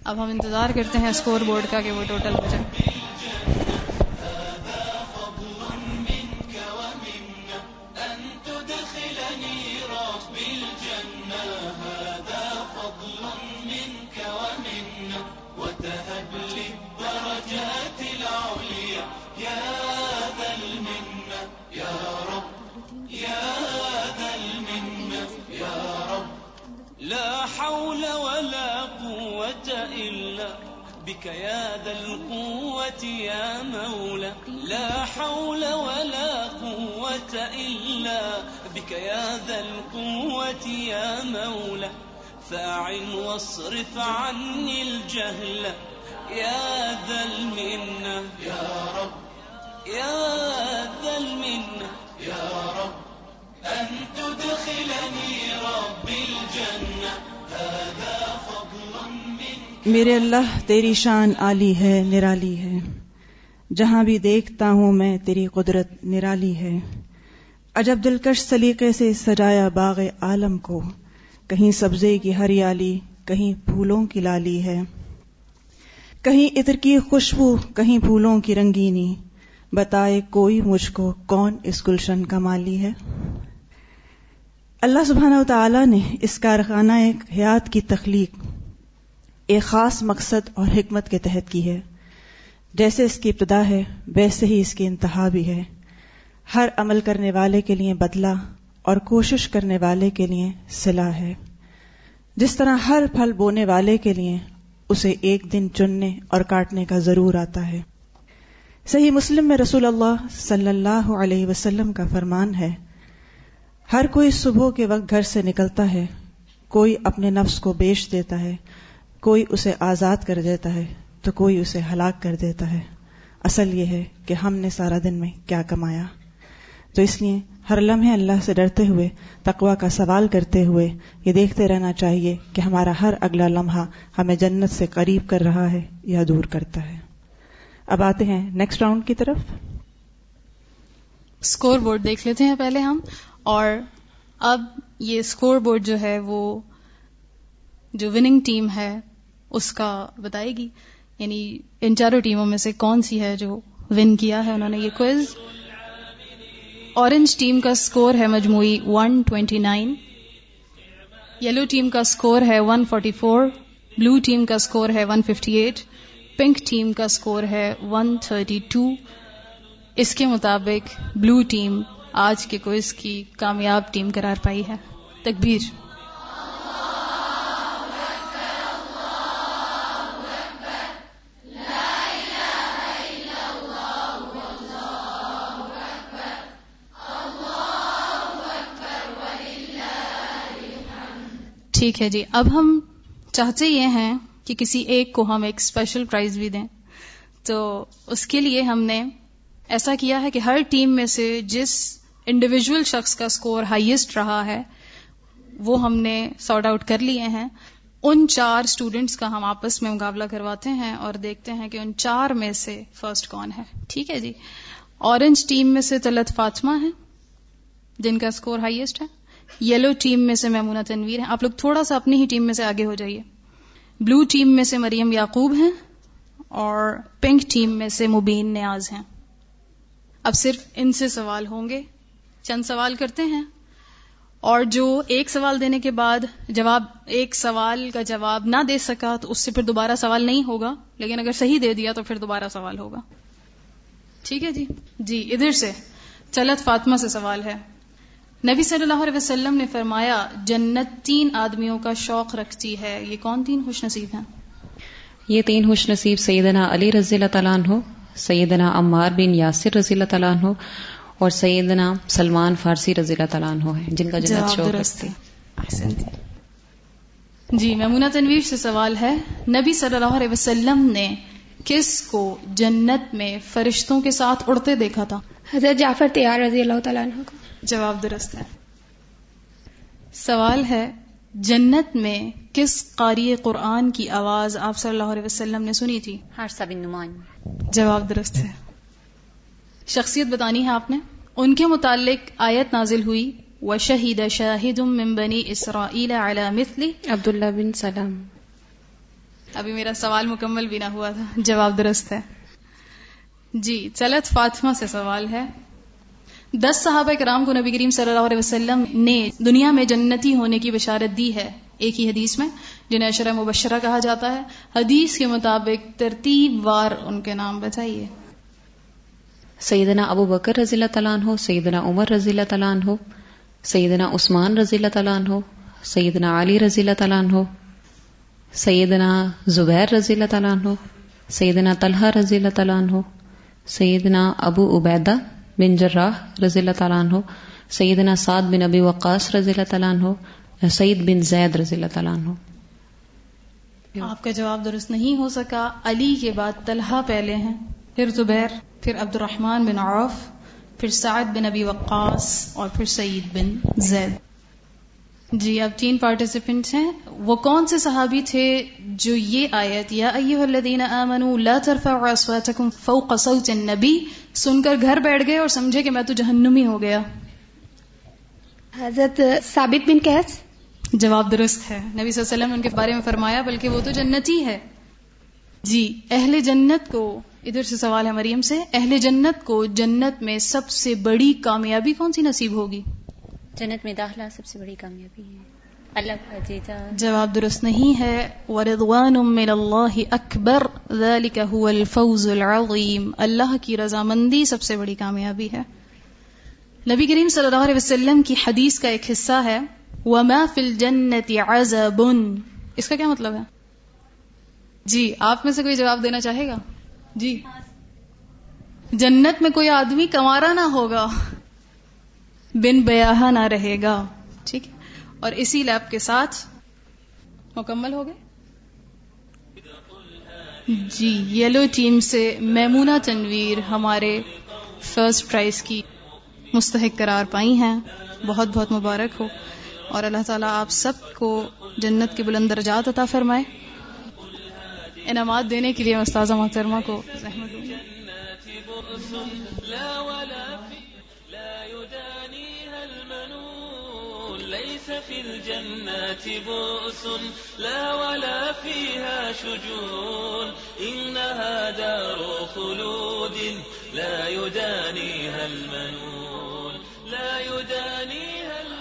Speaker 2: اب ہم انتظار کرتے ہیں اسکور بورڈ کا کہ وہ ٹوٹل ہو
Speaker 1: لا حول ولا قوة إلا بك يا ذا القوة يا مولا لا حول ولا قوة إلا بك يا ذا القوة يا مولا فاعل واصرف عني الجهل يا ذا المنة. يا رب. يا ذا
Speaker 12: میرے اللہ تیری شان عالی ہے، نرالی ہے۔ جہاں بھی دیکھتا ہوں میں تیری قدرت نرالی ہے۔ عجب دلکش سلیقے سے سجایا باغ عالم کو۔ کہیں سبزے کی ہریالی، کہیں پھولوں کی لالی ہے۔ کہیں عطر کی خوشبو، کہیں پھولوں کی رنگینی۔ بتائے کوئی مجھ کو کون اس گلشن کا مالی ہے؟ اللہ سبحانہ و تعالی نے اس کارخانہ ایک حیات کی تخلیق ایک خاص مقصد اور حکمت کے تحت کی ہے۔ جیسے اس کی ابتدا ہے، ویسے ہی اس کی انتہا بھی ہے۔ ہر عمل کرنے والے کے لیے بدلہ اور کوشش کرنے والے کے لیے صلاح ہے۔ جس طرح ہر پھل بونے والے کے لیے اسے ایک دن چننے اور کاٹنے کا ضرور آتا ہے۔ صحیح مسلم میں رسول اللہ صلی اللہ علیہ وسلم کا فرمان ہے، ہر کوئی صبح کے وقت گھر سے نکلتا ہے، کوئی اپنے نفس کو بیچ دیتا ہے کوئی اسے آزاد کر دیتا ہے تو کوئی اسے ہلاک کر دیتا ہے۔ اصل یہ ہے کہ ہم نے سارا دن میں کیا کمایا۔ تو اس لیے ہر لمحے اللہ سے ڈرتے ہوئے تقوا کا سوال کرتے ہوئے یہ دیکھتے رہنا چاہیے کہ ہمارا ہر اگلا لمحہ ہمیں جنت سے قریب کر رہا ہے یا دور کرتا ہے۔ اب آتے ہیں نیکسٹ راؤنڈ کی طرف۔
Speaker 2: اسکور بورڈ دیکھ لیتے ہیں پہلے ہم۔ اور اب یہ اسکور بورڈ جو ہے وہ جو وننگ ٹیم ہے اس کا بتائے گی یعنی ان چاروں ٹیموں میں سے کون سی ہے جو ون کیا ہے انہوں نے یہ کوئز اورنج ٹیم کا سکور ہے مجموعی 129 یلو ٹیم کا سکور ہے 144 بلو ٹیم کا سکور ہے 158 پنک ٹیم کا سکور ہے 132 اس کے مطابق بلو ٹیم آج کے کوئز کی کامیاب ٹیم قرار پائی ہے. تکبیر! ٹھیک ہے جی۔ اب ہم چاہتے یہ ہیں کہ کسی ایک کو ہم ایک اسپیشل پرائز بھی دیں۔ تو اس کے لیے ہم نے ایسا کیا ہے کہ ہر ٹیم میں سے جس انڈیویجل شخص کا اسکور ہائیسٹ رہا ہے، وہ ہم نے سارٹ آؤٹ کر لیے ہیں۔ ان چار اسٹوڈینٹس کا ہم آپس میں مقابلہ کرواتے ہیں اور دیکھتے ہیں کہ ان چار میں سے فرسٹ کون ہے۔ ٹھیک ہے جی۔ اورنج ٹیم میں سے طلت فاطمہ ہے، جن کا اسکور ہائیسٹ ہے۔ یلو ٹیم میں سے میمونہ تنویر ہے آپ لوگ تھوڑا سا اپنی ہی ٹیم میں سے آگے ہو جائیے۔ بلو ٹیم میں سے مریم یعقوب ہیں اور پنک ٹیم میں سے مبین نیاز ہیں۔ اب صرف ان سے سوال ہوں گے۔ چند سوال کرتے ہیں۔ اور جو ایک سوال دینے کے بعد جواب، ایک سوال کا جواب نہ دے سکا تو اس سے پھر دوبارہ سوال نہیں ہوگا۔ لیکن اگر صحیح دے دیا تو پھر دوبارہ سوال ہوگا۔ ٹھیک ہے جی؟ جی ادھر سے۔ چلت فاطمہ سے سوال ہے۔ نبی صلی اللہ علیہ وسلم نے فرمایا جنت تین آدمیوں کا شوق رکھتی ہے۔ یہ کون تین خوش نصیب ہیں؟
Speaker 6: یہ تین خوش نصیب سیدنا علی رضی اللہ تعالیٰ عنہ سیدنا عمار بن یاسر رضی اللہ تعالیٰ عنہ اور سیدنا سلمان فارسی رضی اللہ تعالیٰ عنہ ہے جن کا جنت شوق رکھتے
Speaker 2: جی میمونہ تنویر سے سوال ہے نبی صلی اللہ علیہ وسلم نے کس کو جنت میں فرشتوں کے ساتھ اڑتے دیکھا تھا؟
Speaker 3: حضرت جعفر تیار رضی اللہ تعالیٰ عنہ کو۔
Speaker 2: جواب درست ہے۔ سوال ہے جنت میں کس قاری قرآن کی آواز آپ صلی اللہ علیہ وسلم نے سنی تھی؟
Speaker 16: بن نعمان۔
Speaker 2: جواب درست ہے۔ شخصیت بتانی ہے آپ نے؟ ان کے متعلق آیت نازل ہوئی۔ وشہید شاہد من بنی اسرائیل علی مثلی
Speaker 7: عبداللہ بن سلام۔
Speaker 2: ابھی میرا سوال مکمل بھی نہ ہوا تھا۔ جواب درست ہے۔ جی چلت فاطمہ سے سوال ہے۔ دس صحابہ کرام کو نبی کریم صلی اللہ علیہ وسلم نے دنیا میں جنتی ہونے کی بشارت دی ہے۔ ایک ہی حدیث میں، جنہیں اشرہ مبشرہ کہا جاتا ہے۔ حدیث کے مطابق ترتیب وار ان کے نام بتائیے۔
Speaker 6: سیدنا ابو بکر رضی اللہ تعالیٰ عنہ، سیدنا عمر رضی اللہ تعالیٰ عنہ، سیدنا عثمان رضی اللہ تعالیٰ عنہ، سیدنا علی رضی اللہ تعالیٰ عنہ، سیدنا زبیر رضی اللہ تعالیٰ عنہ، سیدنا طلحہ رضی اللہ تعالیٰ عنہ، سیدنا ابو عبیدہ بن جراح رضی اللہ تعالیٰ عنہ، سیدنا سعد بن ابی وقاص رضی اللہ تعالیٰ عنہ، سعید بن زید رضی اللہ تعالیٰ عنہ۔
Speaker 2: آپ کا جواب درست نہیں ہو سکا۔ علی کے بعد طلحہ پہلے ہیں، پھر زبیر، پھر عبد الرحمن بن عوف، پھر سعد بن ابی وقاص اور پھر سعید بن زید۔ جی اب تین پارٹیسپینٹس ہیں۔ وہ کون سے صحابی تھے جو یہ آیت یا ایوہ الذین آمنوا لا ترفعوا اصواتکم فوق صوت النبی سن کر گھر بیٹھ گئے اور سمجھے کہ میں تو جہنمی ہو گیا۔
Speaker 3: حضرت ثابت بن کیس
Speaker 2: جواب درست ہے۔ نبی صلی اللہ علیہ وسلم ان کے بارے میں فرمایا بلکہ وہ تو جنتی ہے۔ جی اہل جنت کو ادھر سے سوال ہے مریم سے اہل جنت کو جنت میں سب سے بڑی کامیابی کون سی نصیب ہوگی؟
Speaker 16: جنت میں داخلہ سب سے بڑی کامیابی ہے۔ اللہ
Speaker 2: جواب درست نہیں ہے۔ وردوان من اللہ اکبر ذلك هو الفوز العظیم اللہ کی رضامندی سب سے بڑی کامیابی ہے۔ نبی کریم صلی اللہ علیہ وسلم کی حدیث کا ایک حصہ ہے۔ وما فی الجنت عذب اس کا کیا مطلب ہے؟ جی آپ میں سے کوئی جواب دینا چاہے گا؟ جی۔ جنت میں کوئی آدمی کمارا نہ ہوگا۔ بن بیاہ نہ رہے گا۔ ٹھیک ہے؟ اور اسی لیب کے ساتھ مکمل ہو گئے؟ جی یلو ٹیم سے میمونہ تنویر ہمارے فرسٹ پرائز کی مستحق قرار پائی ہیں۔ بہت بہت مبارک ہو۔ اور اللہ تعالیٰ آپ سب کو جنت کے بلند درجات عطا فرمائے۔ انعامات دینے کے لیے استاذہ محترمہ کو زحمت دوں۔
Speaker 1: ليس في الجنات بؤس لا ولا فيها شجون إنها دار خلود لا يدانيها المنون لا يدانيها المنون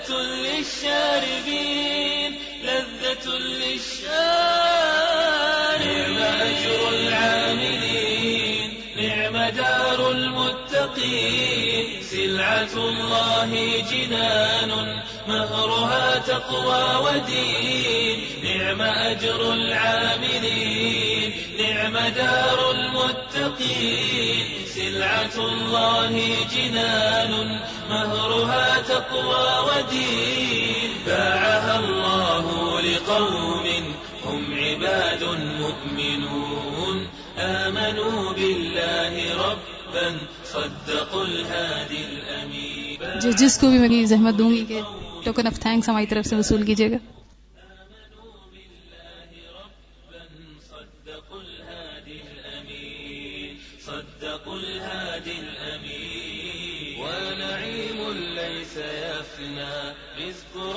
Speaker 1: لذة للشاربين لذة للشاربين. نعم. أجر العاملين نعم دار المتقين. سلعة الله جنان مهرها تقوى ودين. نعم أجر العاملين نعم دار المتقين. سلعة الله جنان مهرها تقوى ودين. باعها الله لقوم هم عباد مؤمنون. آمنوا بالله ربا، صدقوا الهادي الأمين.
Speaker 2: جس کو بھی میں زحمت دوں گی کہ ٹوکن آف تھینکس ہماری طرف سے وصول کیجیے گا۔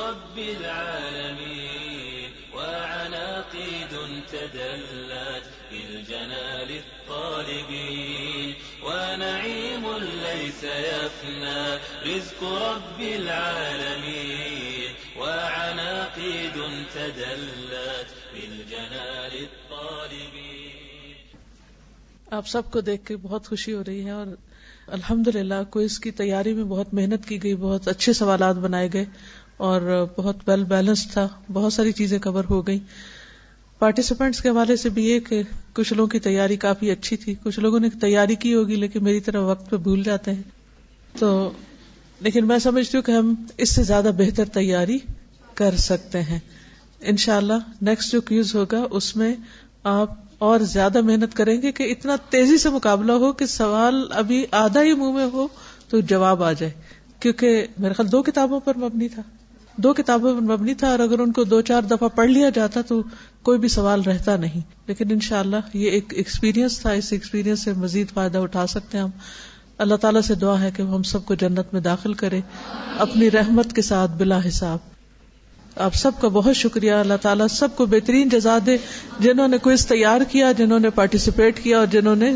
Speaker 1: رب العالمين، وعناقيد تدلت بالجنال الطالبين. ونعيم ليس يفنى رزق رب العالمين. وعناقيد تدلت بالجنال الطالبين.
Speaker 19: آپ سب کو دیکھ کے بہت خوشی ہو رہی ہے اور الحمد للہ کوئز کی تیاری میں بہت محنت کی گئی، بہت اچھے سوالات بنائے گئے۔ اور بہت ویل بیلنس تھا۔ بہت ساری چیزیں کور ہو گئی پارٹیسپینٹس کے حوالے سے بھی یہ کہ کچھ لوگوں کی تیاری کافی اچھی تھی۔ کچھ لوگوں نے تیاری کی ہوگی، لیکن میری طرح وقت پہ بھول جاتے ہیں۔ تو لیکن میں سمجھتی ہوں کہ ہم اس سے زیادہ بہتر تیاری کر سکتے ہیں۔ ان شاء اللہ نیکسٹ جو کیوز ہوگا، اس میں آپ اور زیادہ محنت کریں گے کہ اتنا تیزی سے مقابلہ ہو کہ سوال ابھی آدھا ہی منہ میں ہو تو جواب آ جائے۔ کیونکہ میرے خیال دو کتابوں پر مبنی تھا۔ دو کتابوں پر مبنی تھا اور اگر ان کو دو چار دفعہ پڑھ لیا جاتا تو کوئی بھی سوال رہتا نہیں۔ لیکن انشاءاللہ یہ ایک ایکسپیرینس تھا، اس ایکسپیرینس سے مزید فائدہ اٹھا سکتے ہیں ہم۔ اللہ تعالیٰ سے دعا ہے کہ ہم سب کو جنت میں داخل کرے، اپنی رحمت کے ساتھ بلا حساب۔ آپ سب کا بہت شکریہ۔ اللہ تعالیٰ سب کو بہترین جزا دے، جنہوں نے کوئی تیار کیا، جنہوں نے پارٹیسپیٹ کیا اور جنہوں نے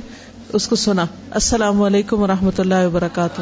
Speaker 19: اس کو سنا۔ السلام علیکم و رحمۃ اللہ وبرکاتہ۔